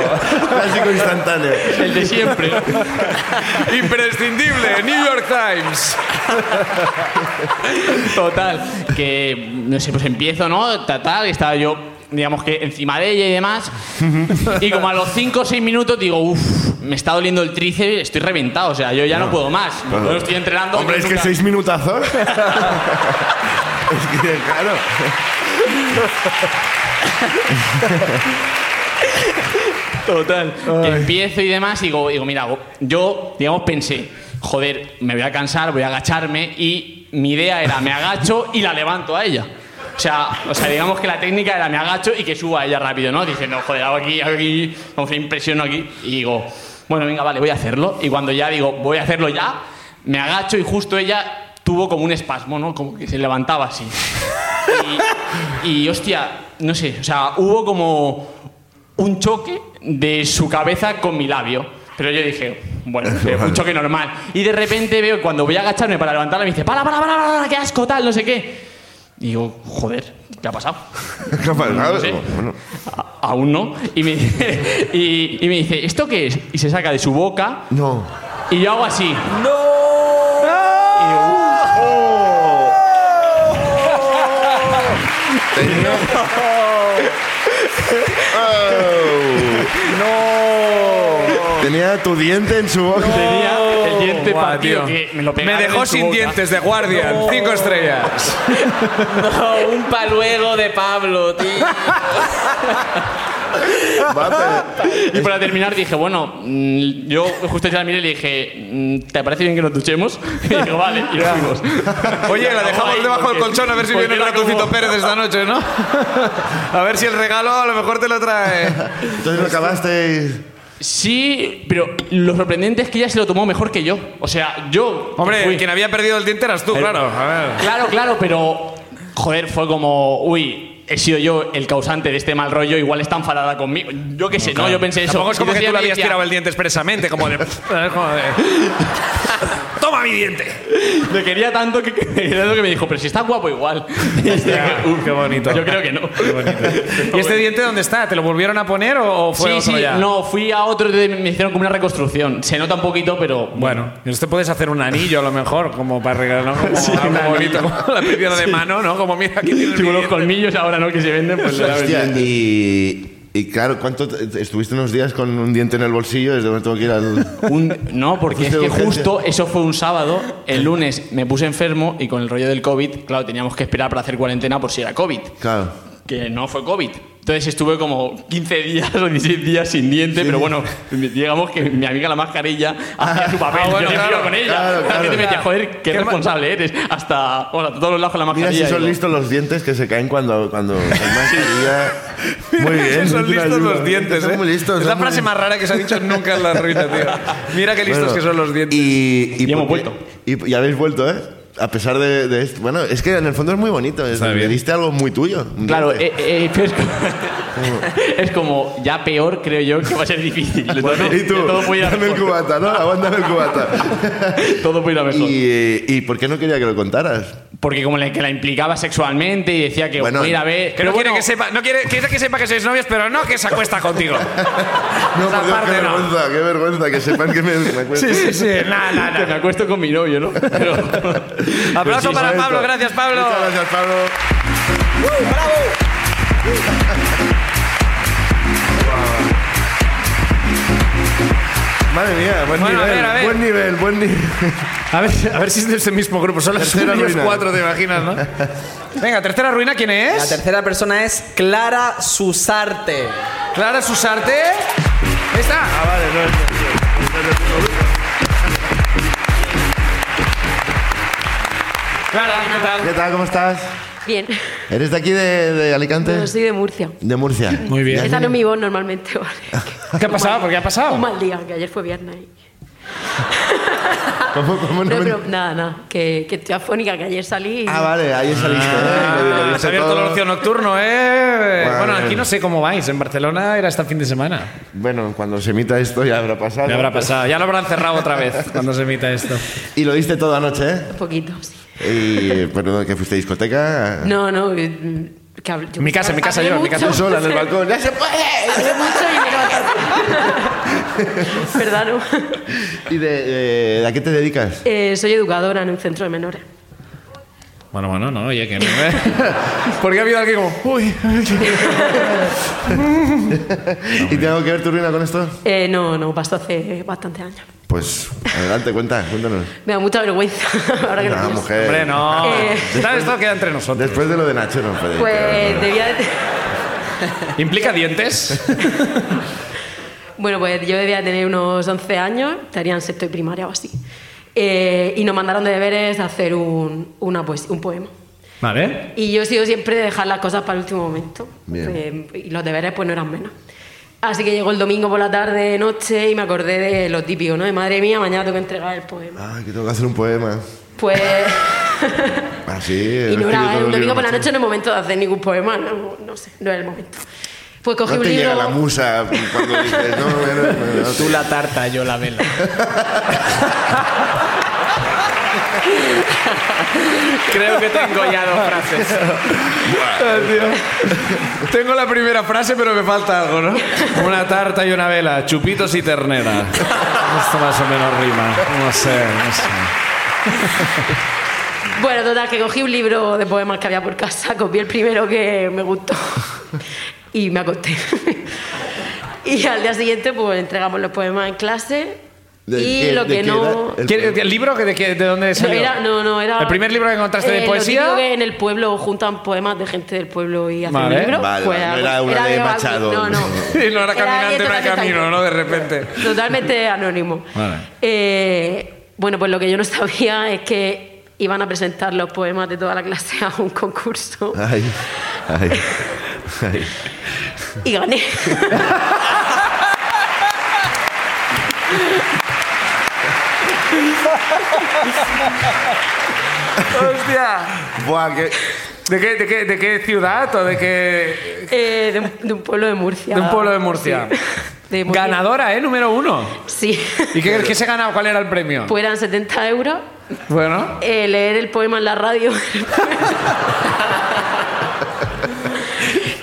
[SPEAKER 2] Clásico instantáneo.
[SPEAKER 4] El de siempre.
[SPEAKER 1] Imprescindible, New York Times.
[SPEAKER 4] Total, que no sé, pues empiezo, ¿no? Total, estaba yo, digamos que encima de ella y demás. Y como a los 5 o 6 minutos digo, uff, me está doliendo el tríceps, estoy reventado, o sea, yo ya no, puedo más. Yo estoy entrenando.
[SPEAKER 2] Hombre, es que
[SPEAKER 4] nunca-
[SPEAKER 2] seis minutazos. [LAUGHS] es que, claro.
[SPEAKER 4] Total. Que empiezo y demás y digo, digo, mira, yo, digamos, pensé, joder, me voy a cansar, voy a agacharme y mi idea era, me agacho y la levanto a ella. O sea, o sea, digamos que la técnica era me agacho y que suba a ella rápido, ¿no? Diciendo, joder, hago aquí, hago aquí, como que impresiono aquí. Y digo, bueno, venga, vale, voy a hacerlo. Y cuando ya digo, voy a hacerlo ya, me agacho y justo ella tuvo como un espasmo, ¿no? Como que se levantaba así. Y, y, hostia, no sé, o sea, hubo como un choque de su cabeza con mi labio. Pero yo dije, bueno, [LAUGHS] un choque normal. Y de repente veo, cuando voy a agacharme para levantarla, me dice, para, para, para, para, qué asco, tal, no sé qué. Y digo, joder, ¿qué ha pasado?
[SPEAKER 2] ¿Qué ha pasado?
[SPEAKER 4] No sé.
[SPEAKER 2] Bueno,
[SPEAKER 4] A- aún no. Y me, [LAUGHS] y, y me dice, ¿esto qué es? Y se saca de su boca
[SPEAKER 2] no.
[SPEAKER 4] y yo hago así.
[SPEAKER 2] Tenía tu diente en su boca.
[SPEAKER 4] Tenía partido
[SPEAKER 1] tío.
[SPEAKER 4] que me lo
[SPEAKER 1] Me
[SPEAKER 4] pegaron
[SPEAKER 1] dejó
[SPEAKER 4] en su
[SPEAKER 1] sin
[SPEAKER 4] boca.
[SPEAKER 1] dientes de Guardian. Cinco estrellas.
[SPEAKER 3] No, un paluego de Pablo, tío.
[SPEAKER 2] Va,
[SPEAKER 4] Y para terminar dije, bueno, mm, yo justo ya la miré y le dije, mm, ¿te parece bien que nos duchemos? [LAUGHS] Y dijo, vale, y nos fuimos.
[SPEAKER 1] Oye, la dejamos
[SPEAKER 4] Ahí,
[SPEAKER 1] debajo del
[SPEAKER 4] porque-
[SPEAKER 1] colchón a ver si
[SPEAKER 4] porque
[SPEAKER 1] viene el
[SPEAKER 4] era como-
[SPEAKER 1] ratoncito Pérez esta noche, ¿no? A ver si el regalo a lo mejor te lo trae.
[SPEAKER 2] Entonces lo acabaste.
[SPEAKER 4] Sí, pero lo sorprendente es que ella se lo tomó mejor que yo. O sea, yo...
[SPEAKER 1] Hombre,
[SPEAKER 4] fui-
[SPEAKER 1] quien había perdido el diente eras tú, claro. A ver.
[SPEAKER 4] Claro, claro, pero... Joder, fue como, uy, he sido yo el causante de este mal rollo, igual está enfadada conmigo. Yo qué sé, no, yo pensé eso.
[SPEAKER 1] Tampoco es como que tú le habías tirado el diente expresamente, como de. [LAUGHS] como de- ¡Toma mi diente! [LAUGHS]
[SPEAKER 4] Me quería tanto que, que, quería tanto que me dijo, pero si está guapo igual. Y dije, "Uf,
[SPEAKER 1] qué bonito.
[SPEAKER 4] Yo creo que no.
[SPEAKER 1] ¿Y este diente dónde está? ¿Te lo volvieron a poner o, o fue
[SPEAKER 4] Sí,
[SPEAKER 1] otro
[SPEAKER 4] sí,
[SPEAKER 1] ya?
[SPEAKER 4] no, fui a otro y me hicieron como una reconstrucción. Se nota un poquito, pero
[SPEAKER 1] Bueno, usted puedes hacer un anillo a lo mejor, como para arreglar, ¿no? Como [LAUGHS] algo bonito, como la pérdida de mano, ¿no? Como mira, aquí mi
[SPEAKER 4] con los colmillos ahora no que se venden, pues le da
[SPEAKER 2] Hostia, y, y claro, ¿cuánto te- estuviste unos días con un diente en el bolsillo? Desde donde tengo que ir al. [LAUGHS]
[SPEAKER 4] Un- no, porque es que justo eso fue un sábado, el lunes me puse enfermo y con el rollo del COVID, claro, teníamos que esperar para hacer cuarentena por si era COVID,
[SPEAKER 2] Claro.
[SPEAKER 4] que no fue COVID. Entonces estuve como 15 días o 16 días sin diente, pero bueno, digamos que mi amiga la mascarilla hacía su papel,
[SPEAKER 1] Ah, bueno,
[SPEAKER 4] yo siempre
[SPEAKER 1] claro,
[SPEAKER 4] iba con ella.
[SPEAKER 2] claro,
[SPEAKER 4] la gente
[SPEAKER 2] claro.
[SPEAKER 4] me decía, joder, qué,
[SPEAKER 1] Qué
[SPEAKER 4] responsable eres, hasta, bueno, todos los lados con la
[SPEAKER 2] Mira
[SPEAKER 4] mascarilla.
[SPEAKER 2] si son
[SPEAKER 4] digo,
[SPEAKER 2] listos los dientes que se caen cuando. cuando [LAUGHS] hay mascarilla. Muy bien.
[SPEAKER 1] son
[SPEAKER 2] es una
[SPEAKER 1] listos
[SPEAKER 2] ayuda.
[SPEAKER 1] los dientes,
[SPEAKER 2] Son
[SPEAKER 1] ¿eh?
[SPEAKER 2] muy listos.
[SPEAKER 1] Es la
[SPEAKER 2] son muy
[SPEAKER 1] frase más rara que se ha dicho nunca en la ruina, tío. Mira qué listos
[SPEAKER 2] Bueno,
[SPEAKER 1] que son los dientes.
[SPEAKER 2] Y,
[SPEAKER 4] Y hemos
[SPEAKER 2] por qué-
[SPEAKER 4] vuelto.
[SPEAKER 2] Y, y habéis vuelto, ¿eh? A pesar de, de esto. Bueno, es que en el fondo es muy bonito. Es, le diste algo muy tuyo.
[SPEAKER 4] Claro,
[SPEAKER 2] diente.
[SPEAKER 4] eh, eh, pero es, como, [LAUGHS] es como ya peor, creo yo, que va a ser difícil. [LAUGHS] Entonces,
[SPEAKER 2] y tú,
[SPEAKER 4] todo puede ir a
[SPEAKER 2] dame el cubata, ¿no? Aguántame el cubata. [LAUGHS]
[SPEAKER 4] Todo puede ir a mejor.
[SPEAKER 2] y, eh, ¿Y por qué no quería que lo contaras?
[SPEAKER 4] Porque como le- que la implicaba sexualmente y decía que
[SPEAKER 2] Bueno,
[SPEAKER 4] voy a ver.
[SPEAKER 1] Que
[SPEAKER 4] pero
[SPEAKER 1] no quiere
[SPEAKER 4] bueno,
[SPEAKER 1] que sepa, no quiere, quiere que sepa que sois novios, pero no que se acuesta contigo.
[SPEAKER 2] No, por Dios, qué
[SPEAKER 1] no.
[SPEAKER 2] vergüenza, qué vergüenza, que sepan que me, me acuesto.
[SPEAKER 1] Sí, sí, sí. Nada, nada,
[SPEAKER 4] que me acuesto con mi novio, ¿no? Pero,
[SPEAKER 1] Aplauso para. Pablo, gracias Pablo.
[SPEAKER 2] Muchas gracias, Pablo. Madre mía, buen
[SPEAKER 1] Bueno, a
[SPEAKER 2] nivel,
[SPEAKER 1] ver, a ver.
[SPEAKER 2] buen nivel, buen nivel.
[SPEAKER 1] A ver, a ver si es de ese mismo grupo. Son los únicos
[SPEAKER 2] ruina.
[SPEAKER 1] cuatro, te imaginas, ¿no? Venga, tercera ruina, ¿quién
[SPEAKER 3] La
[SPEAKER 1] es?
[SPEAKER 3] tercera persona es Clara Susarte.
[SPEAKER 1] Clara Susarte. ¿Esta?
[SPEAKER 2] Ah, vale, no, no,
[SPEAKER 1] Clara, ¿qué tal?
[SPEAKER 2] ¿Qué tal? ¿Cómo estás?
[SPEAKER 7] Bien.
[SPEAKER 2] ¿Eres de aquí, de, de Alicante?
[SPEAKER 7] No, soy de Murcia.
[SPEAKER 2] De Murcia.
[SPEAKER 8] Muy bien.
[SPEAKER 7] Esa no es mi voz normalmente, [LAUGHS] ¿vale?
[SPEAKER 1] ¿Qué ha pasado? ¿Por qué ha pasado?
[SPEAKER 7] Un mal día, que ayer fue viernes. y- [LAUGHS]
[SPEAKER 2] ¿Cómo, cómo no
[SPEAKER 7] No,
[SPEAKER 2] me-
[SPEAKER 7] pero nada, nada. Que, que estoy afónica, que ayer salí. y-
[SPEAKER 2] Ah, vale, ahí saliste. ¿eh? Lo- lo
[SPEAKER 1] Ah,
[SPEAKER 2] viste
[SPEAKER 1] se ha abierto
[SPEAKER 2] todo.
[SPEAKER 1] el ocio nocturno, ¿eh?
[SPEAKER 2] Bueno,
[SPEAKER 1] Bueno, aquí no sé cómo vais. En Barcelona era hasta el fin de semana.
[SPEAKER 2] Bueno, cuando se emita esto ya habrá pasado.
[SPEAKER 1] Ya habrá pasado. Ya lo habrán cerrado otra vez [LAUGHS] cuando se emita esto.
[SPEAKER 2] Y lo diste toda anoche, ¿eh?
[SPEAKER 7] Un poquito, sí.
[SPEAKER 2] Y, pero que fuiste a discoteca.
[SPEAKER 7] No, no. eh, Que, yo
[SPEAKER 1] mi casa, en mi casa yo, mi casa.
[SPEAKER 2] Sola en el balcón. ¡Ya se puede!
[SPEAKER 7] Hablé mucho y me. [LAUGHS] [LAUGHS] ¿Verdad, no?
[SPEAKER 2] ¿Y de, de- a qué te dedicas?
[SPEAKER 7] Eh, soy educadora en un centro de menores.
[SPEAKER 1] Bueno, bueno, no, oye, que no. [LAUGHS] Porque ha habido alguien como. Uy,
[SPEAKER 2] ¿Y tengo que ver tu ruina con esto?
[SPEAKER 7] Eh, no, no, pasó hace bastantes años.
[SPEAKER 2] Pues adelante, cuenta, cuéntanos.
[SPEAKER 7] Me da mucha vergüenza. [LAUGHS] ahora que lo pienso.
[SPEAKER 2] mujer.
[SPEAKER 1] hombre, no.
[SPEAKER 7] Eh.
[SPEAKER 1] Tal, Esto queda entre nosotros.
[SPEAKER 2] Después de lo de Nacho no puede.
[SPEAKER 7] Pues debía de...
[SPEAKER 1] ¿Implica dientes?
[SPEAKER 7] Bueno, pues yo debía tener unos 11 años, estaría en sexto de primaria o así. Eh, y nos mandaron de deberes a hacer un, una poes- un poema.
[SPEAKER 1] Vale.
[SPEAKER 7] Y yo he sido siempre de dejar las cosas para el último momento.
[SPEAKER 2] Bien.
[SPEAKER 7] Eh, y los deberes pues no eran menos. Así que llegó el domingo por la tarde, noche, y me acordé de lo típico, ¿no? De madre mía, mañana tengo que entregar el poema.
[SPEAKER 2] Ay, que tengo que hacer un poema.
[SPEAKER 7] Pues... [LAUGHS]
[SPEAKER 2] Ah, sí. [LAUGHS]
[SPEAKER 7] y no era
[SPEAKER 2] los
[SPEAKER 7] domingo por la noche, no es momento de hacer ningún poema, no, no sé, no era el momento. Pues cogí
[SPEAKER 2] No
[SPEAKER 7] un
[SPEAKER 2] te
[SPEAKER 7] libro...
[SPEAKER 2] llega la musa cuando dices, no, no, no, no,
[SPEAKER 3] Tú la tarta, yo la vela.
[SPEAKER 1] Creo que tengo ya dos frases. Tengo la primera frase, pero me falta algo, ¿no? Una tarta y una vela, chupitos y ternera. Esto más o menos rima. No sé, no sé.
[SPEAKER 7] Bueno, total, que cogí un libro de poemas que había por casa, copié el primero que me gustó y me acosté. [LAUGHS] y al día siguiente, pues entregamos los poemas en clase
[SPEAKER 2] ¿De
[SPEAKER 7] y
[SPEAKER 2] qué-
[SPEAKER 7] lo
[SPEAKER 2] de
[SPEAKER 7] que no.
[SPEAKER 2] era?
[SPEAKER 1] ¿Qué- ¿El libro que de, qué- de dónde
[SPEAKER 7] No
[SPEAKER 1] salió?
[SPEAKER 7] era, no, no, era.
[SPEAKER 1] ¿El primer libro que encontraste de
[SPEAKER 7] eh, lo
[SPEAKER 1] poesía?
[SPEAKER 7] típico que en el pueblo juntan poemas de gente del pueblo y hacen
[SPEAKER 1] Vale.
[SPEAKER 7] un libro.
[SPEAKER 2] Vale,
[SPEAKER 7] pues
[SPEAKER 2] no
[SPEAKER 7] algo-
[SPEAKER 2] era una de
[SPEAKER 7] algo-
[SPEAKER 2] Machado.
[SPEAKER 7] No, no. [LAUGHS]
[SPEAKER 1] Sí, no era caminante, no hay
[SPEAKER 7] totalmente
[SPEAKER 1] camino, ¿no? De repente.
[SPEAKER 7] Totalmente [LAUGHS] anónimo.
[SPEAKER 1] Vale.
[SPEAKER 7] Eh, bueno, pues lo que yo no sabía es que iban a presentar los poemas de toda la clase a un concurso
[SPEAKER 2] ay, ay.
[SPEAKER 7] Y gané.
[SPEAKER 1] ¡Hostia!
[SPEAKER 2] Buah, que...
[SPEAKER 1] ¿De qué, de, qué, ¿De qué ciudad o de qué...?
[SPEAKER 7] Eh, de, un, de un pueblo de Murcia.
[SPEAKER 1] De un pueblo de Murcia.
[SPEAKER 7] Sí. De Murcia.
[SPEAKER 1] Ganadora, ¿eh? Número uno.
[SPEAKER 7] Sí.
[SPEAKER 1] ¿Y qué, qué se ganaba? ¿Cuál era el premio?
[SPEAKER 7] Pues eran 70 euros.
[SPEAKER 1] Bueno.
[SPEAKER 7] eh, leer el poema en la radio. [LAUGHS]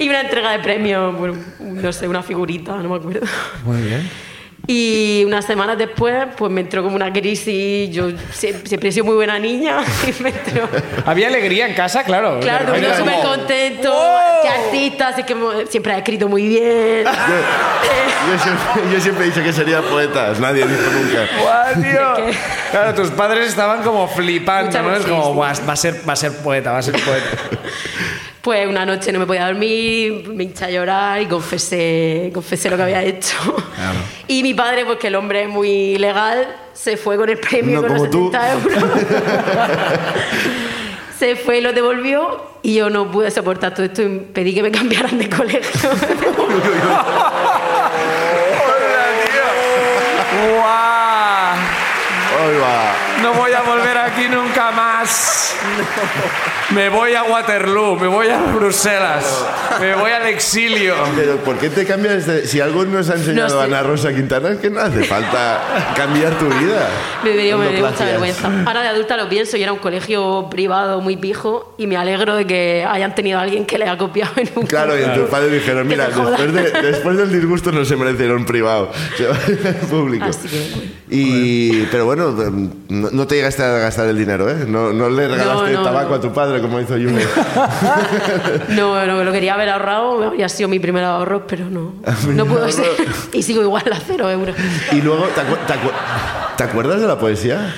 [SPEAKER 7] una entrega de premios, bueno, no sé, una figurita, no me acuerdo.
[SPEAKER 1] Muy bien.
[SPEAKER 7] Y unas semanas después, pues me entró como una crisis. Yo sie- siempre he sido muy buena niña. [LAUGHS] Y me entró.
[SPEAKER 1] Había alegría en casa, claro.
[SPEAKER 7] Claro, todo el mundo súper
[SPEAKER 1] como-
[SPEAKER 7] contento. Qué artista, así que siempre ha escrito muy bien. [LAUGHS]
[SPEAKER 2] Yo siempre, yo siempre he dicho que sería poeta. Nadie dijo nunca.
[SPEAKER 1] ¡Guau, [LAUGHS] tío! Claro, tus padres estaban como flipando,
[SPEAKER 7] Muchas
[SPEAKER 1] ¿no? Es como,
[SPEAKER 7] sí.
[SPEAKER 1] "Buah, va a ser, va a ser poeta, va a ser poeta.
[SPEAKER 7] Pues una noche no me podía dormir, me hinché a llorar y confesé, confesé lo que había hecho. Y mi padre, pues que el hombre es muy legal, se fue con el premio
[SPEAKER 2] No
[SPEAKER 7] con los
[SPEAKER 2] tú.
[SPEAKER 7] 70 euros. [LAUGHS] se fue y lo devolvió y yo no pude soportar todo esto y pedí que me cambiaran de colegio. [LAUGHS]
[SPEAKER 1] ¡Guau!
[SPEAKER 2] Ahí va.
[SPEAKER 1] No voy a volver aquí nunca más. Me voy a Waterloo, me voy a Bruselas, me voy al exilio.
[SPEAKER 2] Pero ¿por qué te cambias de...? Si algo nos ha enseñado
[SPEAKER 7] No.
[SPEAKER 2] Ana Rosa Quintana es que no hace falta cambiar tu vida.
[SPEAKER 7] Me dio, me dio mucha vergüenza. Ahora de adulta lo pienso y era un colegio privado muy pijo y me alegro de que hayan tenido a alguien que le ha copiado en un
[SPEAKER 2] Claro, y tus padres dijeron, mira,
[SPEAKER 7] se joda".
[SPEAKER 2] después, de- después del disgusto no se merecieron privado, [LAUGHS] se va al público.
[SPEAKER 7] Así que, bueno.
[SPEAKER 2] Y, pero bueno, no, no te llegaste a gastar el dinero, ¿eh? No, no le regalaste
[SPEAKER 7] no,
[SPEAKER 2] tabaco
[SPEAKER 7] no.
[SPEAKER 2] a tu padre como hizo Yune. [LAUGHS]
[SPEAKER 7] No, no, lo quería haber ahorrado, habría sido mi primer ahorro, pero no. No pudo ser. Y sigo igual a cero euros.
[SPEAKER 2] y luego, ¿te, acu- te acu- ¿te acuerdas de la poesía?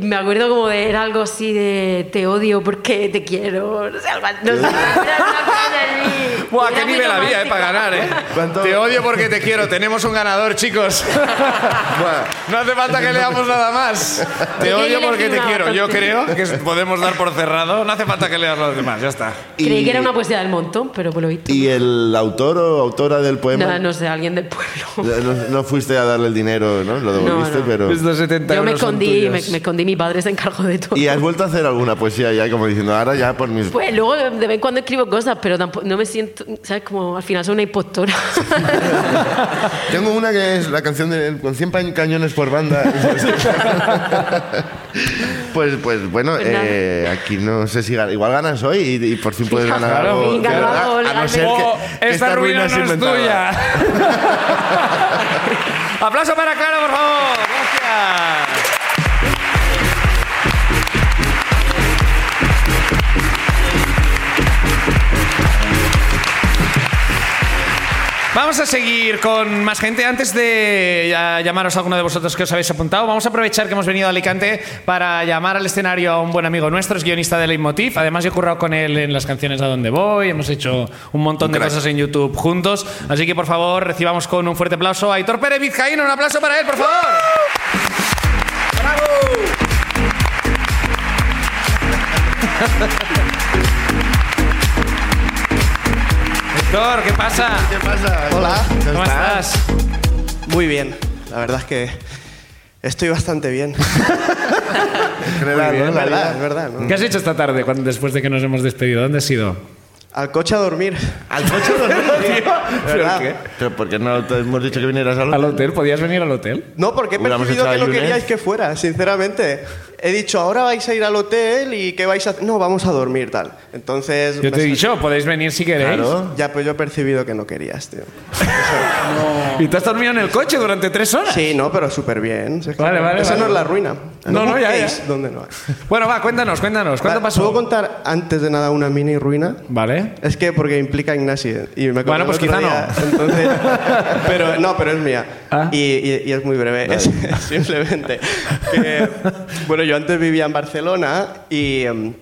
[SPEAKER 7] Me acuerdo como de, era algo así de te odio porque te quiero. No sé, algo. No sé, era una cosa así.
[SPEAKER 1] Buah, qué nivel había, eh, para ganar, eh.
[SPEAKER 2] ¿Cuánto?
[SPEAKER 1] Te odio porque te quiero. Tenemos un ganador, chicos.
[SPEAKER 2] Buah,
[SPEAKER 1] No hace falta que leamos nada más. Te
[SPEAKER 7] Yo
[SPEAKER 1] odio porque te quiero. Yo creo que podemos dar por cerrado. No hace falta que leas los demás, ya está.
[SPEAKER 7] Creí que era una poesía del montón, pero por lo visto.
[SPEAKER 2] ¿Y el autor o autora del poema?
[SPEAKER 7] No, no sé, alguien del pueblo. [LAUGHS]
[SPEAKER 2] No, no fuiste a darle el dinero, ¿no? Lo devolviste,
[SPEAKER 7] No, no.
[SPEAKER 2] pero...
[SPEAKER 1] Estos 70
[SPEAKER 7] Yo me escondí, me, me escondí, mi padre se encargó de todo.
[SPEAKER 2] ¿Y has vuelto a hacer alguna poesía ya? Como diciendo, ahora ya por mis...
[SPEAKER 7] Pues luego de vez en cuando escribo cosas, pero tampoco, no me siento, ¿sabes? Como al final soy una impostora. [LAUGHS]
[SPEAKER 2] Tengo una que es la canción de con 100 pa- cañones por banda. [LAUGHS] pues, pues bueno,
[SPEAKER 7] Pues
[SPEAKER 2] eh, aquí no sé si igual ganas hoy y, y por fin puedes ganar
[SPEAKER 7] Claro,
[SPEAKER 2] algo.
[SPEAKER 7] venga,
[SPEAKER 2] verdad,
[SPEAKER 7] vamos,
[SPEAKER 2] a no ser que,
[SPEAKER 1] Oh, esta ruina no es
[SPEAKER 2] inventada.
[SPEAKER 1] tuya. [LAUGHS] Aplauso para Clara, por favor. Vamos a seguir con más gente. Antes de llamaros a alguno de vosotros que os habéis apuntado, vamos a aprovechar que hemos venido a Alicante para llamar al escenario a un buen amigo nuestro, es guionista de Leitmotiv. Además, yo he currado con él en las canciones A Donde Voy, hemos hecho un montón de cosas en YouTube juntos. Así que, por favor, recibamos con un fuerte aplauso a Aitor Pérez Vizcaíno. Un aplauso para él, por favor. [LAUGHS] Aitor, ¿qué pasa?
[SPEAKER 2] ¿Qué pasa?
[SPEAKER 9] Hola.
[SPEAKER 1] ¿Cómo estás?
[SPEAKER 9] Muy bien. La verdad es que estoy bastante bien. [LAUGHS] Es
[SPEAKER 2] La
[SPEAKER 9] verdad,
[SPEAKER 2] vida.
[SPEAKER 9] es verdad. ¿no?
[SPEAKER 8] ¿Qué has hecho esta tarde cuando, después de que nos hemos despedido? ¿Dónde has ido?
[SPEAKER 9] Al coche a dormir.
[SPEAKER 2] Al coche de dormir, [LAUGHS] tío.
[SPEAKER 9] ¿Verdad?
[SPEAKER 2] qué? ¿Pero por qué no te hemos dicho que vinieras al
[SPEAKER 8] ¿Al hotel? ¿Podías venir al hotel?
[SPEAKER 9] No, porque he percibido que no
[SPEAKER 2] a
[SPEAKER 9] queríais que fuera, sinceramente. He dicho, ahora vais a ir al hotel y ¿qué vais a hacer? No, vamos a dormir, tal. Entonces...
[SPEAKER 8] Yo te he dicho, podéis venir si queréis.
[SPEAKER 2] Claro.
[SPEAKER 9] Ya, pues yo he percibido que no querías, tío. [LAUGHS]
[SPEAKER 1] ¿Y te has dormido en el coche durante tres horas?
[SPEAKER 9] Sí, no, pero súper bien. Si es que
[SPEAKER 8] Vale, vale,
[SPEAKER 9] Esa
[SPEAKER 8] vale.
[SPEAKER 9] no es la ruina.
[SPEAKER 1] No, no, ya,
[SPEAKER 9] donde no hay.
[SPEAKER 1] Bueno, va, cuéntanos, cuéntanos. ¿Cuánto
[SPEAKER 9] Vale,
[SPEAKER 1] pasó?
[SPEAKER 9] ¿Puedo contar antes de nada una mini ruina?
[SPEAKER 1] Vale.
[SPEAKER 9] Es que porque implica a Ignasi. Y me
[SPEAKER 1] Bueno, pues quizá
[SPEAKER 9] día, Entonces, [LAUGHS] pero no, pero es mía.
[SPEAKER 1] Ah.
[SPEAKER 9] Y, y- y es muy breve. Es [LAUGHS] simplemente que, bueno, yo antes vivía en Barcelona y em,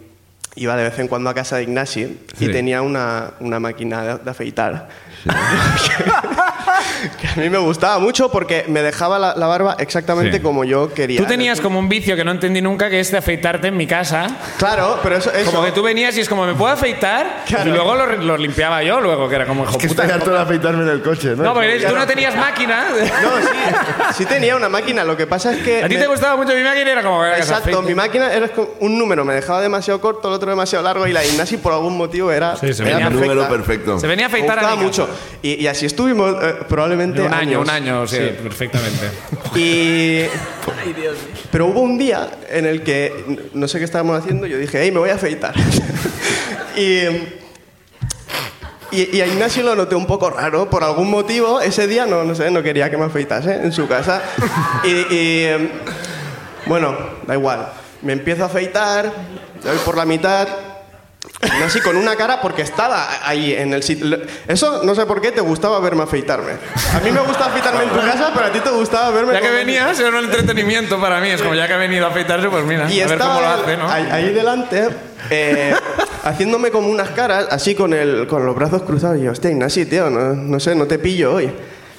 [SPEAKER 9] iba de vez en cuando a casa de Ignasi y
[SPEAKER 1] Sí.
[SPEAKER 9] tenía una, una máquina de, de afeitar. [LAUGHS] [LAUGHS] que a mí me gustaba mucho porque me dejaba la, la barba exactamente
[SPEAKER 1] Sí.
[SPEAKER 9] como yo quería.
[SPEAKER 1] Tú tenías como un vicio que no entendí nunca, que es de afeitarte en mi casa.
[SPEAKER 9] Claro, pero eso... eso
[SPEAKER 1] Como que tú venías y es como, ¿me puedo afeitar?
[SPEAKER 9] Claro.
[SPEAKER 1] Y luego lo, lo limpiaba yo, luego, que era como, hijo
[SPEAKER 2] Que
[SPEAKER 1] puta.
[SPEAKER 2] estoy harto de afeitarme en el coche, ¿no?
[SPEAKER 1] No, porque tú no tenías máquina. [LAUGHS]
[SPEAKER 9] No, sí, sí tenía una máquina. Lo que pasa es que...
[SPEAKER 1] A ti
[SPEAKER 9] me-
[SPEAKER 1] te gustaba mucho mi máquina y era como... se
[SPEAKER 9] Exacto, mi máquina era como un número, me dejaba demasiado corto, el otro demasiado largo y la Ignasi por algún motivo era,
[SPEAKER 1] Sí, se
[SPEAKER 9] era
[SPEAKER 1] venía-
[SPEAKER 9] perfecta.
[SPEAKER 2] Número perfecto.
[SPEAKER 1] Se venía a
[SPEAKER 9] Me
[SPEAKER 1] afeitar a
[SPEAKER 9] mucho. Y, y así estuvimos eh, probablemente
[SPEAKER 1] Un año,
[SPEAKER 9] años.
[SPEAKER 1] un año, sí, perfectamente. [LAUGHS]
[SPEAKER 9] Y... Pero hubo un día en el que no sé qué estábamos haciendo, yo dije, hey, me voy a afeitar. [LAUGHS] y, y, y a Ignacio lo noté un poco raro, por algún motivo, ese día no, no sé, no quería que me afeitase en su casa. Y, y, em, bueno, da igual, me empiezo a afeitar, ya voy por la mitad, Ignacio con una cara porque estaba ahí en el sitio. Eso no sé por qué te gustaba verme afeitarme. A mí me gusta afeitarme en tu casa, pero a ti te gustaba verme.
[SPEAKER 1] Ya que venías, era un entretenimiento para mí. Es como, ya que ha venido a afeitarse, pues mira,
[SPEAKER 9] Y
[SPEAKER 1] a ver cómo lo hace, ¿no?
[SPEAKER 9] ahí, ahí delante, eh, [LAUGHS] haciéndome como unas caras, así con, el, con los brazos cruzados. Y yo, hostia, Ignasi, tío, no, no sé, no te pillo hoy.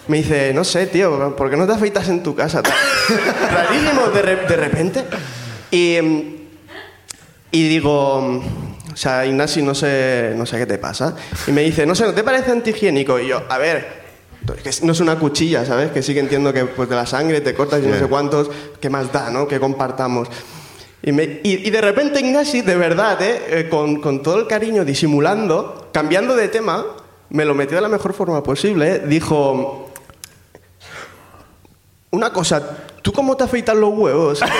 [SPEAKER 9] Me dice, no sé, tío, ¿por qué no te afeitas en tu casa? [LAUGHS] Rarísimo, de, re- de repente. Y, y digo, o sea, Ignasi, no sé, no sé qué te pasa. Y me dice, no sé, ¿no te parece antihigiénico? Y yo, a ver, que no es una cuchilla, ¿sabes? Que sí que entiendo que pues, de la sangre te cortas y no sé cuántos, ¿qué más da, no? Que compartamos. Y, me- y- y de repente Ignasi, de verdad, ¿eh? Eh, con, con todo el cariño, disimulando, cambiando de tema, me lo metió de la mejor forma posible, ¿eh? dijo... Una cosa, ¿tú cómo te afeitas los huevos? [LAUGHS]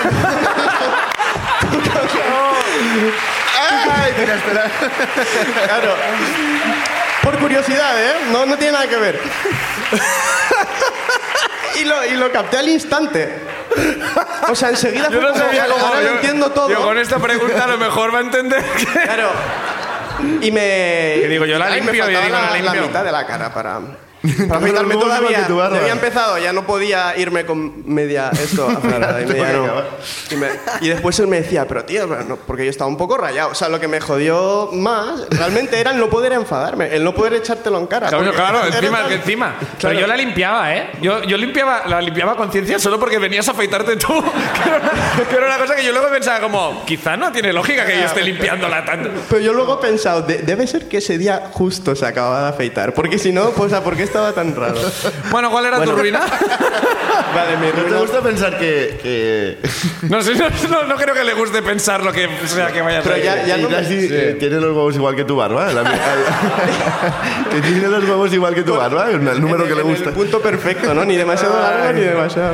[SPEAKER 9] [LAUGHS] Claro. Por curiosidad, ¿eh? No, no tiene nada que ver. Y lo, y lo capté al instante. O sea, enseguida
[SPEAKER 1] Yo
[SPEAKER 9] fue
[SPEAKER 1] no
[SPEAKER 9] como,
[SPEAKER 1] sabía cómo.
[SPEAKER 9] ahora lo
[SPEAKER 1] yo-
[SPEAKER 9] entiendo todo.
[SPEAKER 1] Yo con esta pregunta a lo mejor va a entender que.
[SPEAKER 9] Claro. Y me...
[SPEAKER 1] Que digo, yo la limpio, yo
[SPEAKER 9] faltaba
[SPEAKER 1] digo, la
[SPEAKER 9] la,
[SPEAKER 1] limpio.
[SPEAKER 9] mitad de la cara para... [LAUGHS] Para afeitarme todavía. Ya había empezado, ya no podía irme con media esto [LAUGHS] y media no. [LAUGHS] Y, me- y después él me decía, pero tío, pero no, porque yo estaba un poco rayado. O sea, lo que me jodió más realmente era el no poder enfadarme, el no poder echártelo en cara.
[SPEAKER 1] Claro,
[SPEAKER 9] porque
[SPEAKER 1] claro,
[SPEAKER 9] era
[SPEAKER 1] encima,
[SPEAKER 9] tan-
[SPEAKER 1] que encima. Pero yo la limpiaba, ¿eh? Yo, yo limpiaba, la limpiaba a conciencia solo porque venías a afeitarte tú. Que era, que era una cosa que yo luego pensaba como, quizá no tiene lógica que yo esté limpiándola tanto.
[SPEAKER 9] Pero yo luego he pensado, de- debe ser que ese día justo se acababa de afeitar. Porque si no, pues, ¿a ¿por qué estaba tan raro? [LAUGHS]
[SPEAKER 1] Bueno, ¿cuál era tu ruina? [LAUGHS]
[SPEAKER 9] Vale, mi
[SPEAKER 2] ¿No te
[SPEAKER 9] ruina-
[SPEAKER 2] gusta pensar que, que, [LAUGHS]
[SPEAKER 1] No sé, no, no- no creo que le guste pensar lo que sea que vaya a
[SPEAKER 9] Pero ya- ya no
[SPEAKER 2] eh, tiene los huevos igual que tu barba? La- que tiene los huevos igual que tu barba, el número que le
[SPEAKER 9] en
[SPEAKER 2] gusta.
[SPEAKER 9] El punto perfecto, ¿no? Ni demasiado largo ni demasiado.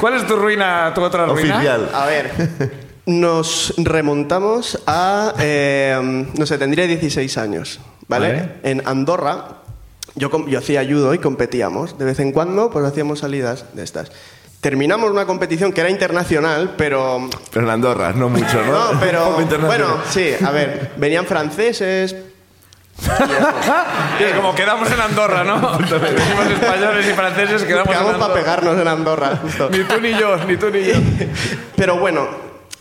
[SPEAKER 1] ¿Cuál es tu ruina, tu otra ruina?
[SPEAKER 2] Oficial.
[SPEAKER 9] A ver, nos remontamos a, eh, no sé, tendría 16 años, ¿vale?
[SPEAKER 1] Vale.
[SPEAKER 9] En Andorra, yo, yo hacía judo y competíamos. De vez en cuando, pues hacíamos salidas de estas. Terminamos una competición que era internacional, pero...
[SPEAKER 2] Pero en Andorra, no mucho, ¿no?
[SPEAKER 9] No, [LAUGHS] pero... Bueno, sí, a ver, venían franceses...
[SPEAKER 1] Sí, [LAUGHS] como quedamos en Andorra, ¿no? [LAUGHS] Venimos españoles y franceses, quedamos,
[SPEAKER 9] Quedamos
[SPEAKER 1] en
[SPEAKER 9] para pegarnos en Andorra, justo.
[SPEAKER 1] Ni tú ni yo, ni tú ni yo.
[SPEAKER 9] Pero bueno,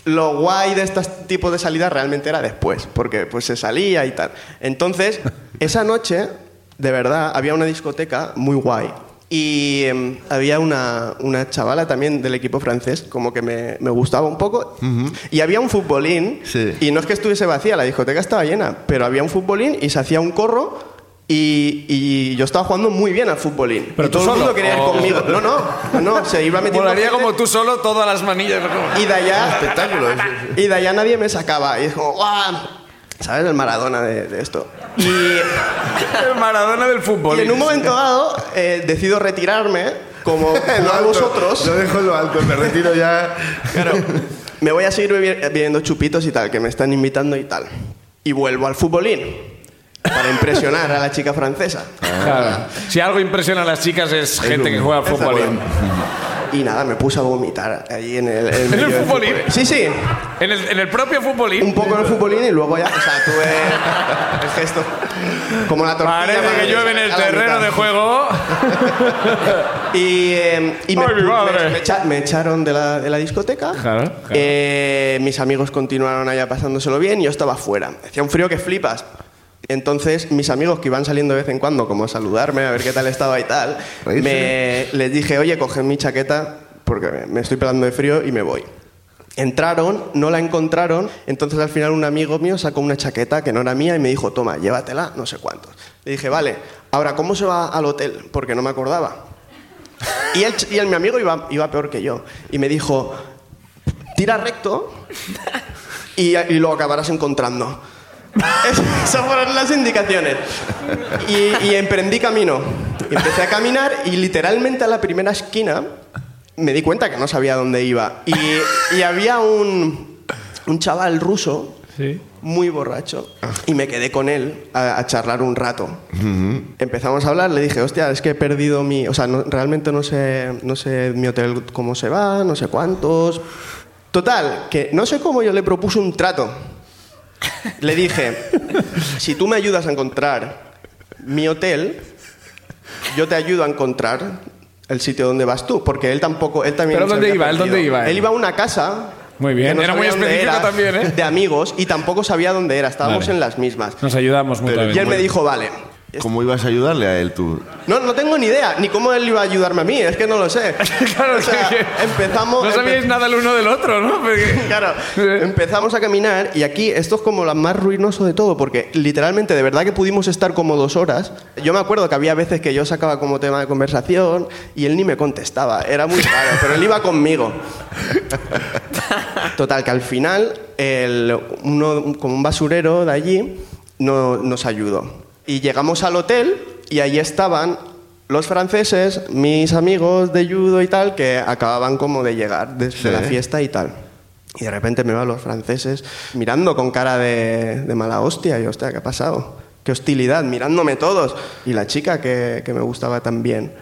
[SPEAKER 9] lo guay de estos tipos de salidas realmente era después, porque pues se salía y tal. Entonces, esa noche, de verdad, había una discoteca muy guay. Y em, había una, una chavala también del equipo francés, como que me, me gustaba un poco. Y había un futbolín,
[SPEAKER 2] Sí.
[SPEAKER 9] y no es que estuviese vacía, la discoteca estaba llena, pero había un futbolín y se hacía un corro. Y, y yo estaba jugando muy bien al futbolín.
[SPEAKER 1] ¿Pero
[SPEAKER 9] y
[SPEAKER 1] tú
[SPEAKER 9] todo el mundo
[SPEAKER 1] solo?
[SPEAKER 9] quería ir
[SPEAKER 1] ¿O-
[SPEAKER 9] conmigo. No, no, no, se iba metiendo.
[SPEAKER 1] Molaría
[SPEAKER 9] gente.
[SPEAKER 1] como tú solo todas las manillas.
[SPEAKER 9] Y de allá,
[SPEAKER 2] Espectáculo.
[SPEAKER 9] y de allá nadie me sacaba. Y es como, ¡guau! ¿Sabes? El Maradona de, de esto. Y,
[SPEAKER 1] El Maradona del fútbol.
[SPEAKER 9] y en un momento dado eh, decido retirarme, como, [LAUGHS] a vosotros.
[SPEAKER 2] Lo dejo en lo alto, me retiro ya.
[SPEAKER 9] Claro, me voy a seguir bebi- bebiendo chupitos y tal, que me están invitando y tal. Y vuelvo al futbolín. Para impresionar a la chica francesa.
[SPEAKER 1] Claro. Si algo impresiona a las chicas es gente que juega al fútbol.
[SPEAKER 9] Y nada, me puse a vomitar ahí en el, en [LAUGHS]
[SPEAKER 1] el futbolín?
[SPEAKER 9] Sí, sí.
[SPEAKER 1] En el, en el propio futbolín.
[SPEAKER 9] Un poco en el futbolín y luego ya, o sea, tuve el gesto. Como la tortilla.
[SPEAKER 1] Parece que llueve en el terreno de juego. [LAUGHS]
[SPEAKER 9] Y, eh, y me,
[SPEAKER 1] Ay,
[SPEAKER 9] me- me echa- me echaron de la, de la discoteca.
[SPEAKER 1] Claro, claro.
[SPEAKER 9] Eh, mis amigos continuaron allá pasándoselo bien y yo estaba fuera. Hacía un frío que flipas. Entonces, mis amigos que iban saliendo de vez en cuando, como a saludarme, a ver qué tal estaba y tal, me, les dije, oye, coge mi chaqueta porque me- estoy pelando de frío y me voy. Entraron, no la encontraron, entonces al final un amigo mío sacó una chaqueta que no era mía y me dijo, toma, llévatela, no sé cuántos. Le dije, vale, ahora, ¿cómo se va al hotel? Porque no me acordaba. Y, el, ch- y el- mi amigo iba, iba peor que yo. Y me dijo, tira recto y, y lo acabarás encontrando. Es- [LAUGHS] Esas fueron las indicaciones. Y, y emprendí camino. Y empecé a caminar y literalmente a la primera esquina me di cuenta que no sabía dónde iba. Y, y había un, un chaval ruso muy borracho y me quedé con él a, a charlar un rato. Empezamos a hablar, le dije, hostia, es que he perdido mi... O sea, no- realmente no sé, no sé mi hotel cómo se va, no sé cuántos. Total, que no sé cómo yo le propuse un trato. Le dije, si tú me ayudas a encontrar mi hotel, yo te ayudo a encontrar el sitio donde vas tú, porque él tampoco, él también.
[SPEAKER 1] ¿Pero
[SPEAKER 9] se
[SPEAKER 1] dónde
[SPEAKER 9] había
[SPEAKER 1] iba? ¿Él dónde iba, él?
[SPEAKER 9] Él iba a una casa.
[SPEAKER 1] Muy bien,
[SPEAKER 9] no
[SPEAKER 1] era muy específico
[SPEAKER 9] era,
[SPEAKER 1] también, ¿eh?
[SPEAKER 9] De amigos y tampoco sabía dónde era. Estábamos
[SPEAKER 1] Vale.
[SPEAKER 9] en las mismas.
[SPEAKER 1] Nos ayudamos mutuamente.
[SPEAKER 9] Y él me dijo, vale.
[SPEAKER 2] ¿Cómo ibas a ayudarle a él tú?
[SPEAKER 9] No, no tengo ni idea, ni cómo él iba a ayudarme a mí, es que no lo sé. [LAUGHS]
[SPEAKER 1] Claro,
[SPEAKER 9] O sea, empezamos.
[SPEAKER 1] No sabíais
[SPEAKER 9] empe-
[SPEAKER 1] nada el uno del otro, ¿no? [LAUGHS] Porque-
[SPEAKER 9] Claro, empezamos a caminar y aquí esto es como lo más ruinoso de todo, porque literalmente de verdad que pudimos estar como dos horas. Yo me acuerdo que había veces que yo sacaba como tema de conversación y él ni me contestaba, era muy raro, [LAUGHS] pero él iba conmigo. Total, que al final el- uno, como un basurero de allí no- nos ayudó. Y llegamos al hotel y allí estaban los franceses, mis amigos de judo y tal, que acababan como de llegar desde
[SPEAKER 2] Sí.
[SPEAKER 9] la fiesta y tal. Y de repente me van los franceses mirando con cara de, de mala hostia. Y hostia, ¿qué ha pasado? Qué hostilidad, mirándome todos. Y la chica que, que me gustaba también.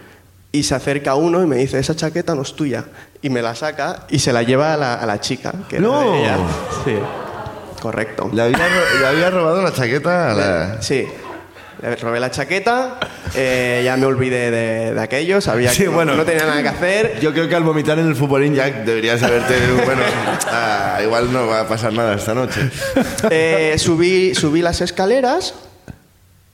[SPEAKER 9] Y se acerca uno y me dice, esa chaqueta no es tuya. Y me la saca y se la lleva a la, a la chica. Que era
[SPEAKER 2] No.
[SPEAKER 9] de ella. Sí. Correcto.
[SPEAKER 2] Le había, le había robado la chaqueta a la...
[SPEAKER 9] Sí. Le robé la chaqueta, eh, ya me olvidé de, de aquello, sabía
[SPEAKER 2] Sí,
[SPEAKER 9] que no-
[SPEAKER 2] bueno.
[SPEAKER 9] no tenía nada que hacer.
[SPEAKER 2] Yo creo que al vomitar en el futbolín ya deberías haberte... Bueno, ah, igual no va a pasar nada esta noche.
[SPEAKER 9] Eh, subí, subí las escaleras.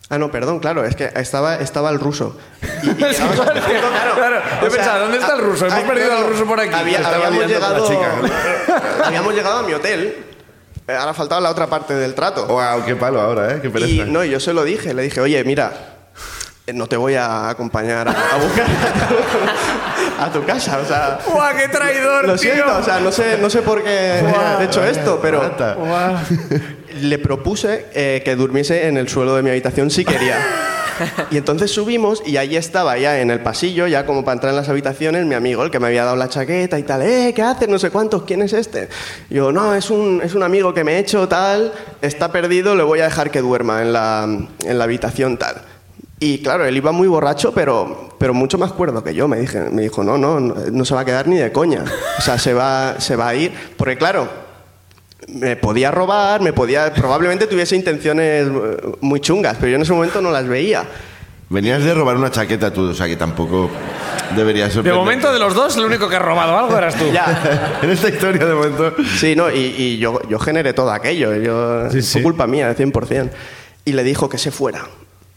[SPEAKER 9] Ah, no, perdón, claro, es que estaba, estaba el ruso. Y, y [LAUGHS] este punto, claro.
[SPEAKER 1] Claro, yo
[SPEAKER 9] O sea,
[SPEAKER 1] pensaba, ¿dónde está el ruso? Hemos
[SPEAKER 9] ay,
[SPEAKER 1] perdido
[SPEAKER 9] no,
[SPEAKER 1] al
[SPEAKER 9] no.
[SPEAKER 1] ruso por aquí.
[SPEAKER 9] Había- habíamos,
[SPEAKER 2] liando con la
[SPEAKER 9] llegado, [LAUGHS] habíamos llegado a mi hotel. Ahora faltaba la otra parte del trato.
[SPEAKER 2] Wow, qué palo ahora, ¿eh? Qué pereza.
[SPEAKER 9] Y no, yo se lo dije, le dije, oye, mira, eh, no te voy a acompañar a, a buscar [LAUGHS] a tu casa, o sea...
[SPEAKER 1] ¡Guau, qué traidor,
[SPEAKER 9] Lo
[SPEAKER 1] tío!
[SPEAKER 9] siento, o sea, no sé, no sé por qué he hecho esto, pero le propuse eh, que durmiese en el suelo de mi habitación si quería. [LAUGHS] Y entonces subimos y ahí estaba ya en el pasillo, ya como para entrar en las habitaciones, mi amigo, el que me había dado la chaqueta y tal, eh, ¿qué haces? No sé cuántos, ¿quién es este? Yo, no, es un, es un amigo que me he hecho tal, está perdido, le voy a dejar que duerma en la, en la habitación tal. Y claro, él iba muy borracho, pero, pero mucho más cuerdo que yo. Me, dije, me dijo, no, no, no, no se va a quedar ni de coña. O sea, se va, se va a ir. Porque claro, me podía robar, me podía... Probablemente tuviese intenciones eh, muy chungas, pero yo en ese momento no las veía.
[SPEAKER 2] Venías de robar una chaqueta tú, o sea que tampoco deberías
[SPEAKER 1] De
[SPEAKER 2] sorprender.
[SPEAKER 1] momento, de los dos, el único que ha robado algo eras tú. [LAUGHS]
[SPEAKER 9] Ya. [LAUGHS]
[SPEAKER 2] en esta historia de momento...
[SPEAKER 9] Sí, no, y, y yo, yo generé todo aquello. Yo,
[SPEAKER 1] Sí,
[SPEAKER 9] fue
[SPEAKER 1] sí.
[SPEAKER 9] culpa mía, de 100%. Y le dijo que se fuera.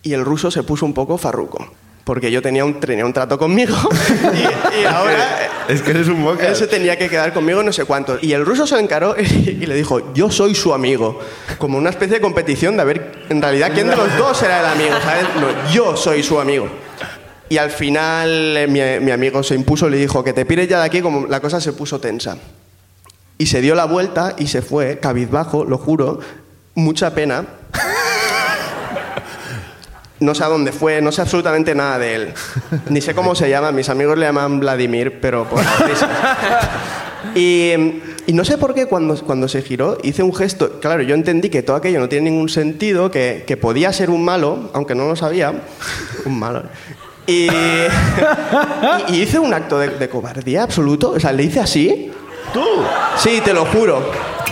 [SPEAKER 9] Y el ruso se puso un poco farruco. Porque yo tenía un, tenía un trato conmigo [LAUGHS] y, y ahora
[SPEAKER 2] Es que eres un boca.
[SPEAKER 9] él se tenía que quedar conmigo no sé cuánto. Y el ruso se encaró [LAUGHS] y, le dijo, yo soy su amigo. Como una especie de competición de a ver en realidad quién de los dos era el amigo. ¿sabes? No, yo soy su amigo. Y al final eh, mi, mi amigo se impuso y le dijo que te pires ya de aquí como la cosa se puso tensa. Y se dio la vuelta y se fue, cabizbajo, lo juro, mucha pena. No sé a dónde fue, no sé absolutamente nada de él. Ni sé cómo se llama, mis amigos le llaman Vladimir, pero por la risa. Y, y no sé por qué cuando, cuando se giró hice un gesto. Claro, yo entendí que todo aquello no tiene ningún sentido, que, que podía ser un malo, aunque no lo sabía. Un malo. Y, y- y hice un acto de, de cobardía absoluto. O sea, le hice así.
[SPEAKER 2] ¿Tú?
[SPEAKER 9] Sí, te lo juro.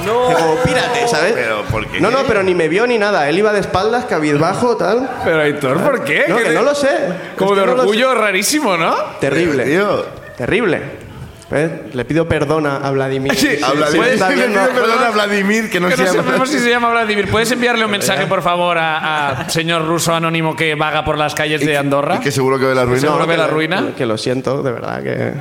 [SPEAKER 9] No. Como, pírate, ¿sabes?
[SPEAKER 2] Pero, ¿por qué?
[SPEAKER 9] No, no, pero ni me vio ni nada. Él iba de espaldas, cabizbajo, tal.
[SPEAKER 1] Pero Aitor, ¿por qué?
[SPEAKER 9] No,
[SPEAKER 1] ¿Qué
[SPEAKER 9] que
[SPEAKER 1] de-
[SPEAKER 9] no lo sé.
[SPEAKER 1] Como
[SPEAKER 9] Es
[SPEAKER 1] de
[SPEAKER 9] que no lo
[SPEAKER 1] orgullo rarísimo, ¿no?
[SPEAKER 9] Terrible.
[SPEAKER 2] Tío,
[SPEAKER 9] Terrible. ¿Ves? Le pido perdón a Vladimir.
[SPEAKER 1] Sí,
[SPEAKER 2] a Vladimir,
[SPEAKER 9] está
[SPEAKER 2] le pido
[SPEAKER 9] no-
[SPEAKER 2] perdón a Vladimir, que no
[SPEAKER 1] Que
[SPEAKER 2] se
[SPEAKER 1] no
[SPEAKER 2] llama.
[SPEAKER 1] sabemos si se llama Vladimir. ¿Puedes enviarle un mensaje, por favor, a, a señor ruso anónimo que vaga por las calles de Andorra?
[SPEAKER 2] Y que seguro que ve la ruina.
[SPEAKER 1] Seguro ve
[SPEAKER 9] que
[SPEAKER 1] la
[SPEAKER 9] lo-
[SPEAKER 1] ruina.
[SPEAKER 9] Que lo siento, de verdad, que,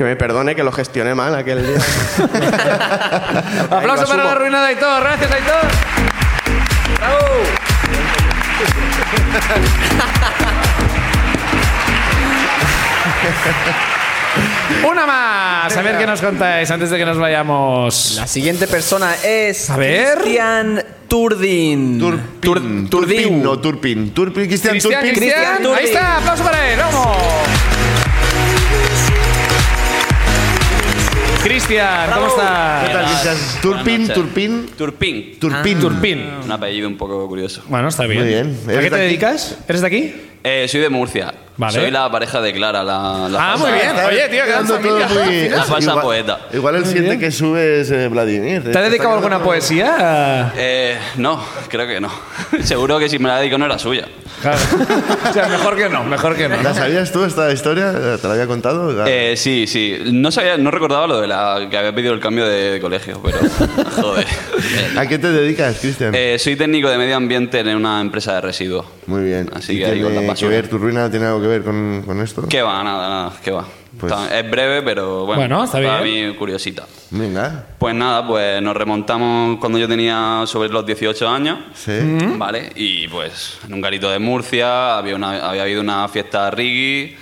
[SPEAKER 9] que me perdone, que lo gestioné mal aquel día. [LAUGHS]
[SPEAKER 1] Aplauso para la ruina de Aitor. Gracias, Aitor. Bravo. Una más. A ver qué nos contáis antes de que nos vayamos.
[SPEAKER 3] La siguiente persona es
[SPEAKER 1] A ver.
[SPEAKER 3] Cristian Turdin.
[SPEAKER 2] Turpin.
[SPEAKER 3] Tur-
[SPEAKER 2] Turpin, no Turpin. Turpin, Cristian
[SPEAKER 1] Cristian,
[SPEAKER 2] Turpin.
[SPEAKER 1] Cristian.
[SPEAKER 3] Turdin.
[SPEAKER 1] Ahí está. Aplauso para él. Vamos. Cristian, ¿cómo
[SPEAKER 2] ¿Qué tal,
[SPEAKER 1] estás?
[SPEAKER 2] Cristian? Turpin,
[SPEAKER 10] noches.
[SPEAKER 2] Turpin.
[SPEAKER 10] Turpin.
[SPEAKER 2] Turpin.
[SPEAKER 1] Turpin.
[SPEAKER 10] Un apellido un poco curioso.
[SPEAKER 1] Bueno, está bien.
[SPEAKER 2] Muy bien.
[SPEAKER 1] ¿A
[SPEAKER 2] ¿Eres
[SPEAKER 1] qué te
[SPEAKER 2] aquí?
[SPEAKER 1] dedicas? ¿Eres de aquí?
[SPEAKER 10] Eh, soy de Murcia.
[SPEAKER 1] Vale.
[SPEAKER 10] Soy la pareja de Clara, la, la
[SPEAKER 1] Ah,
[SPEAKER 10] falsa-
[SPEAKER 1] muy bien.
[SPEAKER 2] Está
[SPEAKER 1] Oye, tío,
[SPEAKER 2] quedando todo muy- [LAUGHS]
[SPEAKER 10] La falsa
[SPEAKER 2] igual-
[SPEAKER 10] poeta.
[SPEAKER 2] Igual el siguiente que sube es eh, Vladimir.
[SPEAKER 1] ¿Te has dedicado a alguna poesía?
[SPEAKER 10] Eh, no, creo que no. [LAUGHS] Seguro que si me la dedico no era suya.
[SPEAKER 1] Claro. [LAUGHS] o sea, mejor que no, mejor que no.
[SPEAKER 2] ¿La sabías tú esta historia? ¿Te la había contado?
[SPEAKER 10] Eh, sí, sí. No sabía, no recordaba lo de la que había pedido el cambio de, de colegio, pero joder.
[SPEAKER 2] ¿A qué te dedicas, Cristian?
[SPEAKER 10] Eh, soy técnico de medio ambiente en una empresa de residuos.
[SPEAKER 2] Muy bien.
[SPEAKER 10] Así
[SPEAKER 2] ¿Y
[SPEAKER 10] que ahí con la
[SPEAKER 2] tiene que ver, tu ruina tiene algo que ver con, con esto?
[SPEAKER 10] ¿Qué va? Nada, nada, ¿qué va?
[SPEAKER 2] Pues-
[SPEAKER 10] Está- es breve, pero bueno.
[SPEAKER 1] Bueno, está
[SPEAKER 10] Para
[SPEAKER 1] bien.
[SPEAKER 10] mí, curiosita.
[SPEAKER 2] Venga.
[SPEAKER 10] Pues nada, pues nos remontamos cuando yo tenía sobre los 18 años.
[SPEAKER 2] Sí.
[SPEAKER 10] ¿Vale? Y pues en un garito de Murcia había, una, había habido una fiesta reggae,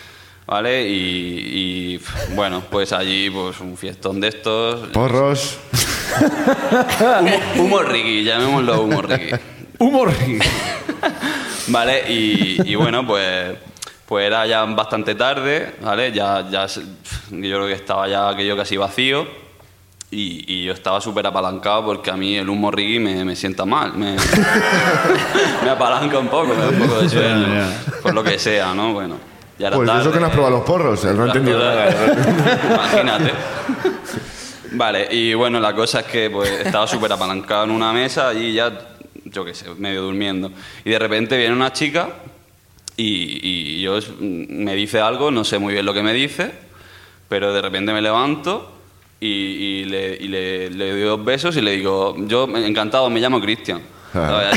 [SPEAKER 10] ¿vale? Y, y, bueno, pues allí pues un fiestón de estos.
[SPEAKER 2] Porros. [LAUGHS]
[SPEAKER 10] Humo, humo reggae, llamémoslo humo reggae.
[SPEAKER 1] Humor. [LAUGHS]
[SPEAKER 10] ¿Vale? Y, y bueno, pues, pues era ya bastante tarde, ¿vale? Ya, ya se- yo creo que estaba ya aquello casi vacío. Y, y yo estaba súper apalancado porque a mí el humo reggae me, me sienta mal. Me, [LAUGHS] me apalanca un poco, me da un poco de sueño. Por lo que sea, ¿no? Bueno, ya era
[SPEAKER 2] Pues
[SPEAKER 10] tarde.
[SPEAKER 2] eso que no has probado los porros. No he entendido nada. [LAUGHS]
[SPEAKER 10] Imagínate. Vale, y bueno, la cosa es que pues, estaba súper apalancado en una mesa y ya, yo qué sé, medio durmiendo. Y de repente viene una chica y, y yo me dice algo, no sé muy bien lo que me dice, pero de repente me levanto y, y le, y le- le doy dos besos y le digo, yo encantado, me llamo Cristian.
[SPEAKER 2] Ah.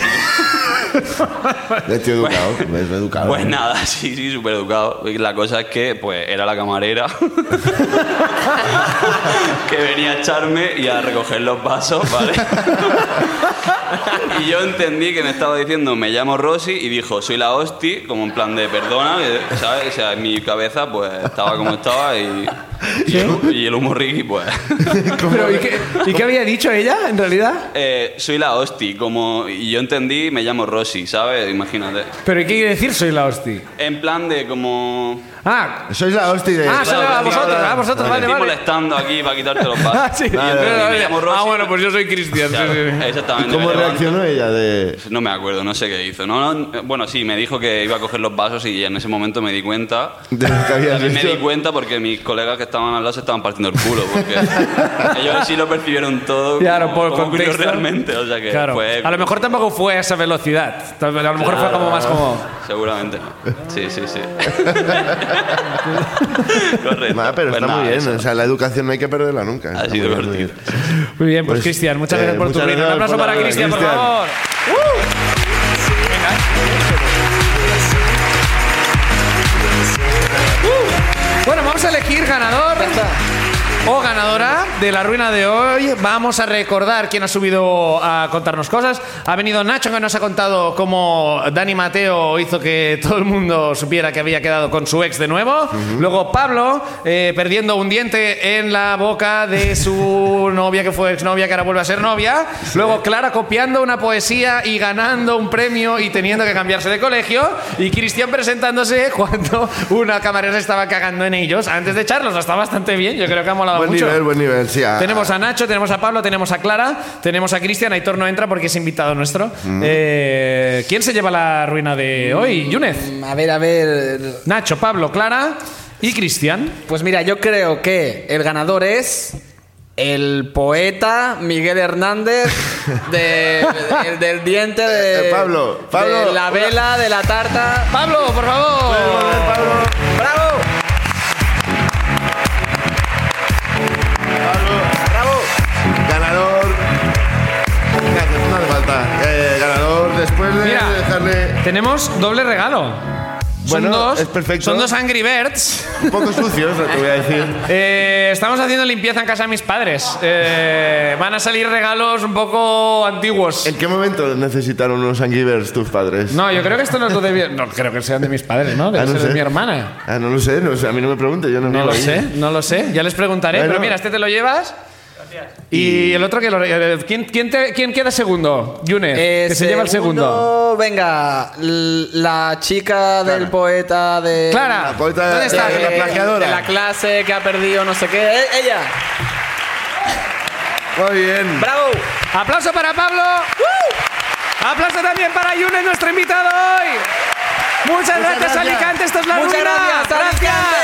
[SPEAKER 2] Estoy educado. Es educado.
[SPEAKER 10] Pues nada, [LAUGHS] sí, sí, súper educado. La cosa es que, pues, era la camarera [LAUGHS] que venía a echarme y a recoger los vasos, ¿vale? [LAUGHS] y yo entendí que me estaba diciendo, me llamo Rosy, y dijo, soy la hosti, como en plan de perdona, ¿sabes? O sea, en mi cabeza, pues, estaba como estaba y, [LAUGHS] y, el, y el humo Ricky, pues... [LAUGHS]
[SPEAKER 1] Pero, ¿y, qué, y qué había dicho ella, en realidad?
[SPEAKER 10] eh, soy la hosti, como... Y yo entendí, me llamo Rosy, ¿sabes? Imagínate.
[SPEAKER 1] ¿Pero y qué quiere decir soy la hostia?
[SPEAKER 10] En plan de como...
[SPEAKER 1] Ah,
[SPEAKER 2] Sois la hostia de...
[SPEAKER 1] ah, la-
[SPEAKER 10] Claro,
[SPEAKER 1] vosotros,
[SPEAKER 10] claro.
[SPEAKER 1] ah, vosotros,
[SPEAKER 10] Te
[SPEAKER 1] vale,
[SPEAKER 10] estoy
[SPEAKER 1] vale.
[SPEAKER 10] molestando aquí para quitarte los [LAUGHS] vasos.
[SPEAKER 1] Ah, sí.
[SPEAKER 2] Vale, vale.
[SPEAKER 10] me llamo Rosy.
[SPEAKER 1] Ah, bueno, pues yo soy Cristian. sí,
[SPEAKER 10] Claro,
[SPEAKER 1] sí, sí.
[SPEAKER 10] Exactamente.
[SPEAKER 2] ¿Cómo reaccionó ella de...?
[SPEAKER 10] No me acuerdo, no sé qué hizo. No, no, bueno, sí, me dijo que iba a coger los vasos y en ese momento me di cuenta.
[SPEAKER 2] De lo que
[SPEAKER 10] También me di cuenta porque mis colegas que estaban al lado se estaban partiendo el culo. Porque [LAUGHS] ellos sí lo percibieron todo.
[SPEAKER 1] Claro,
[SPEAKER 10] como-
[SPEAKER 1] por
[SPEAKER 10] como
[SPEAKER 1] contexto.
[SPEAKER 10] realmente. O sea que
[SPEAKER 1] Claro.
[SPEAKER 10] fue.
[SPEAKER 1] A lo mejor tampoco fue a esa velocidad. A lo mejor fue como más como.
[SPEAKER 10] Seguramente no. Sí, sí, sí. [LAUGHS] Correcto.
[SPEAKER 2] Ah, pero
[SPEAKER 10] Pues
[SPEAKER 2] está
[SPEAKER 10] nada,
[SPEAKER 2] muy bien.
[SPEAKER 10] eso.
[SPEAKER 2] O sea, la educación no hay que perderla nunca.
[SPEAKER 10] Ha sido
[SPEAKER 2] muy bien, muy
[SPEAKER 10] divertido.
[SPEAKER 2] bien.
[SPEAKER 1] Muy bien, pues,
[SPEAKER 2] Pues,
[SPEAKER 1] Cristian, muchas
[SPEAKER 2] eh,
[SPEAKER 1] gracias por tu ruina. Un aplauso para Cristian, por favor. Uh. Bueno, vamos a elegir ganador o ganadora de la ruina de hoy. Vamos a recordar quién ha subido a contarnos cosas. Ha venido Nacho que nos ha contado cómo Dani Mateo hizo que todo el mundo supiera que había quedado con su ex de nuevo. Luego Pablo eh, perdiendo un diente en la boca de su [LAUGHS] novia que fue exnovia que ahora vuelve a ser novia. Luego Clara copiando una poesía y ganando un premio y teniendo que cambiarse de colegio. Y Cristian presentándose cuando una camarera estaba cagando en ellos antes de echarlos. Está bastante bien. Yo creo que ha molado molado
[SPEAKER 2] Buen
[SPEAKER 1] mucho.
[SPEAKER 2] nivel, buen nivel, sí. ah.
[SPEAKER 1] Tenemos a Nacho, tenemos a Pablo, tenemos a Clara, tenemos a Cristian. Aitor no entra porque es invitado nuestro.
[SPEAKER 2] Mm.
[SPEAKER 1] Eh, ¿Quién se lleva la ruina de hoy? Yunez.
[SPEAKER 3] A ver, a ver.
[SPEAKER 1] Nacho, Pablo, Clara y Cristian.
[SPEAKER 3] Pues mira, yo creo que el ganador es el poeta Miguel Hernández [LAUGHS] de- el del diente de,
[SPEAKER 2] Eh, Pablo, Pablo,
[SPEAKER 3] de la
[SPEAKER 2] una-
[SPEAKER 3] vela, de la tarta.
[SPEAKER 1] Pablo, por favor.
[SPEAKER 3] ¡Bravo!
[SPEAKER 1] Tenemos doble regalo. Son
[SPEAKER 2] Bueno,
[SPEAKER 1] dos,
[SPEAKER 2] es perfecto.
[SPEAKER 1] Son dos Angry Birds.
[SPEAKER 2] un poco sucios, te voy a decir. [LAUGHS]
[SPEAKER 1] Eh, estamos haciendo limpieza en casa de mis padres. Eh, van a salir regalos un poco antiguos.
[SPEAKER 2] ¿En qué momento necesitaron unos Angry Birds tus padres?
[SPEAKER 1] No, yo creo que esto no es lo de No creo que sean de mis padres, ¿no? Debe
[SPEAKER 2] Ah, no
[SPEAKER 1] ser de
[SPEAKER 2] sé.
[SPEAKER 1] mi hermana.
[SPEAKER 2] Ah, no lo sé, no sé, a mí no me pregunte, yo no,
[SPEAKER 1] No lo
[SPEAKER 2] ahí.
[SPEAKER 1] sé, no lo sé. Ya les preguntaré.
[SPEAKER 2] Bueno.
[SPEAKER 1] Pero mira, este te lo llevas. Y el otro que lo. eh, ¿Quién, quién, te- quién queda segundo? Yune,
[SPEAKER 3] Eh,
[SPEAKER 1] que se lleva el segundo.
[SPEAKER 3] Venga, la chica del poeta de.
[SPEAKER 1] Clara,
[SPEAKER 2] La poeta
[SPEAKER 1] ¿dónde
[SPEAKER 2] de-
[SPEAKER 1] está?
[SPEAKER 2] de la plagiadora.
[SPEAKER 3] De la clase que ha perdido no sé qué. Eh, ella.
[SPEAKER 2] Muy bien.
[SPEAKER 3] ¡Bravo!
[SPEAKER 1] Aplauso para Pablo. Aplauso también para Yune, nuestro invitado hoy. Muchas, gracias,
[SPEAKER 2] gracias.
[SPEAKER 1] Alicante. Esto es la
[SPEAKER 3] Muchas
[SPEAKER 1] ruina.
[SPEAKER 3] gracias, Alicante.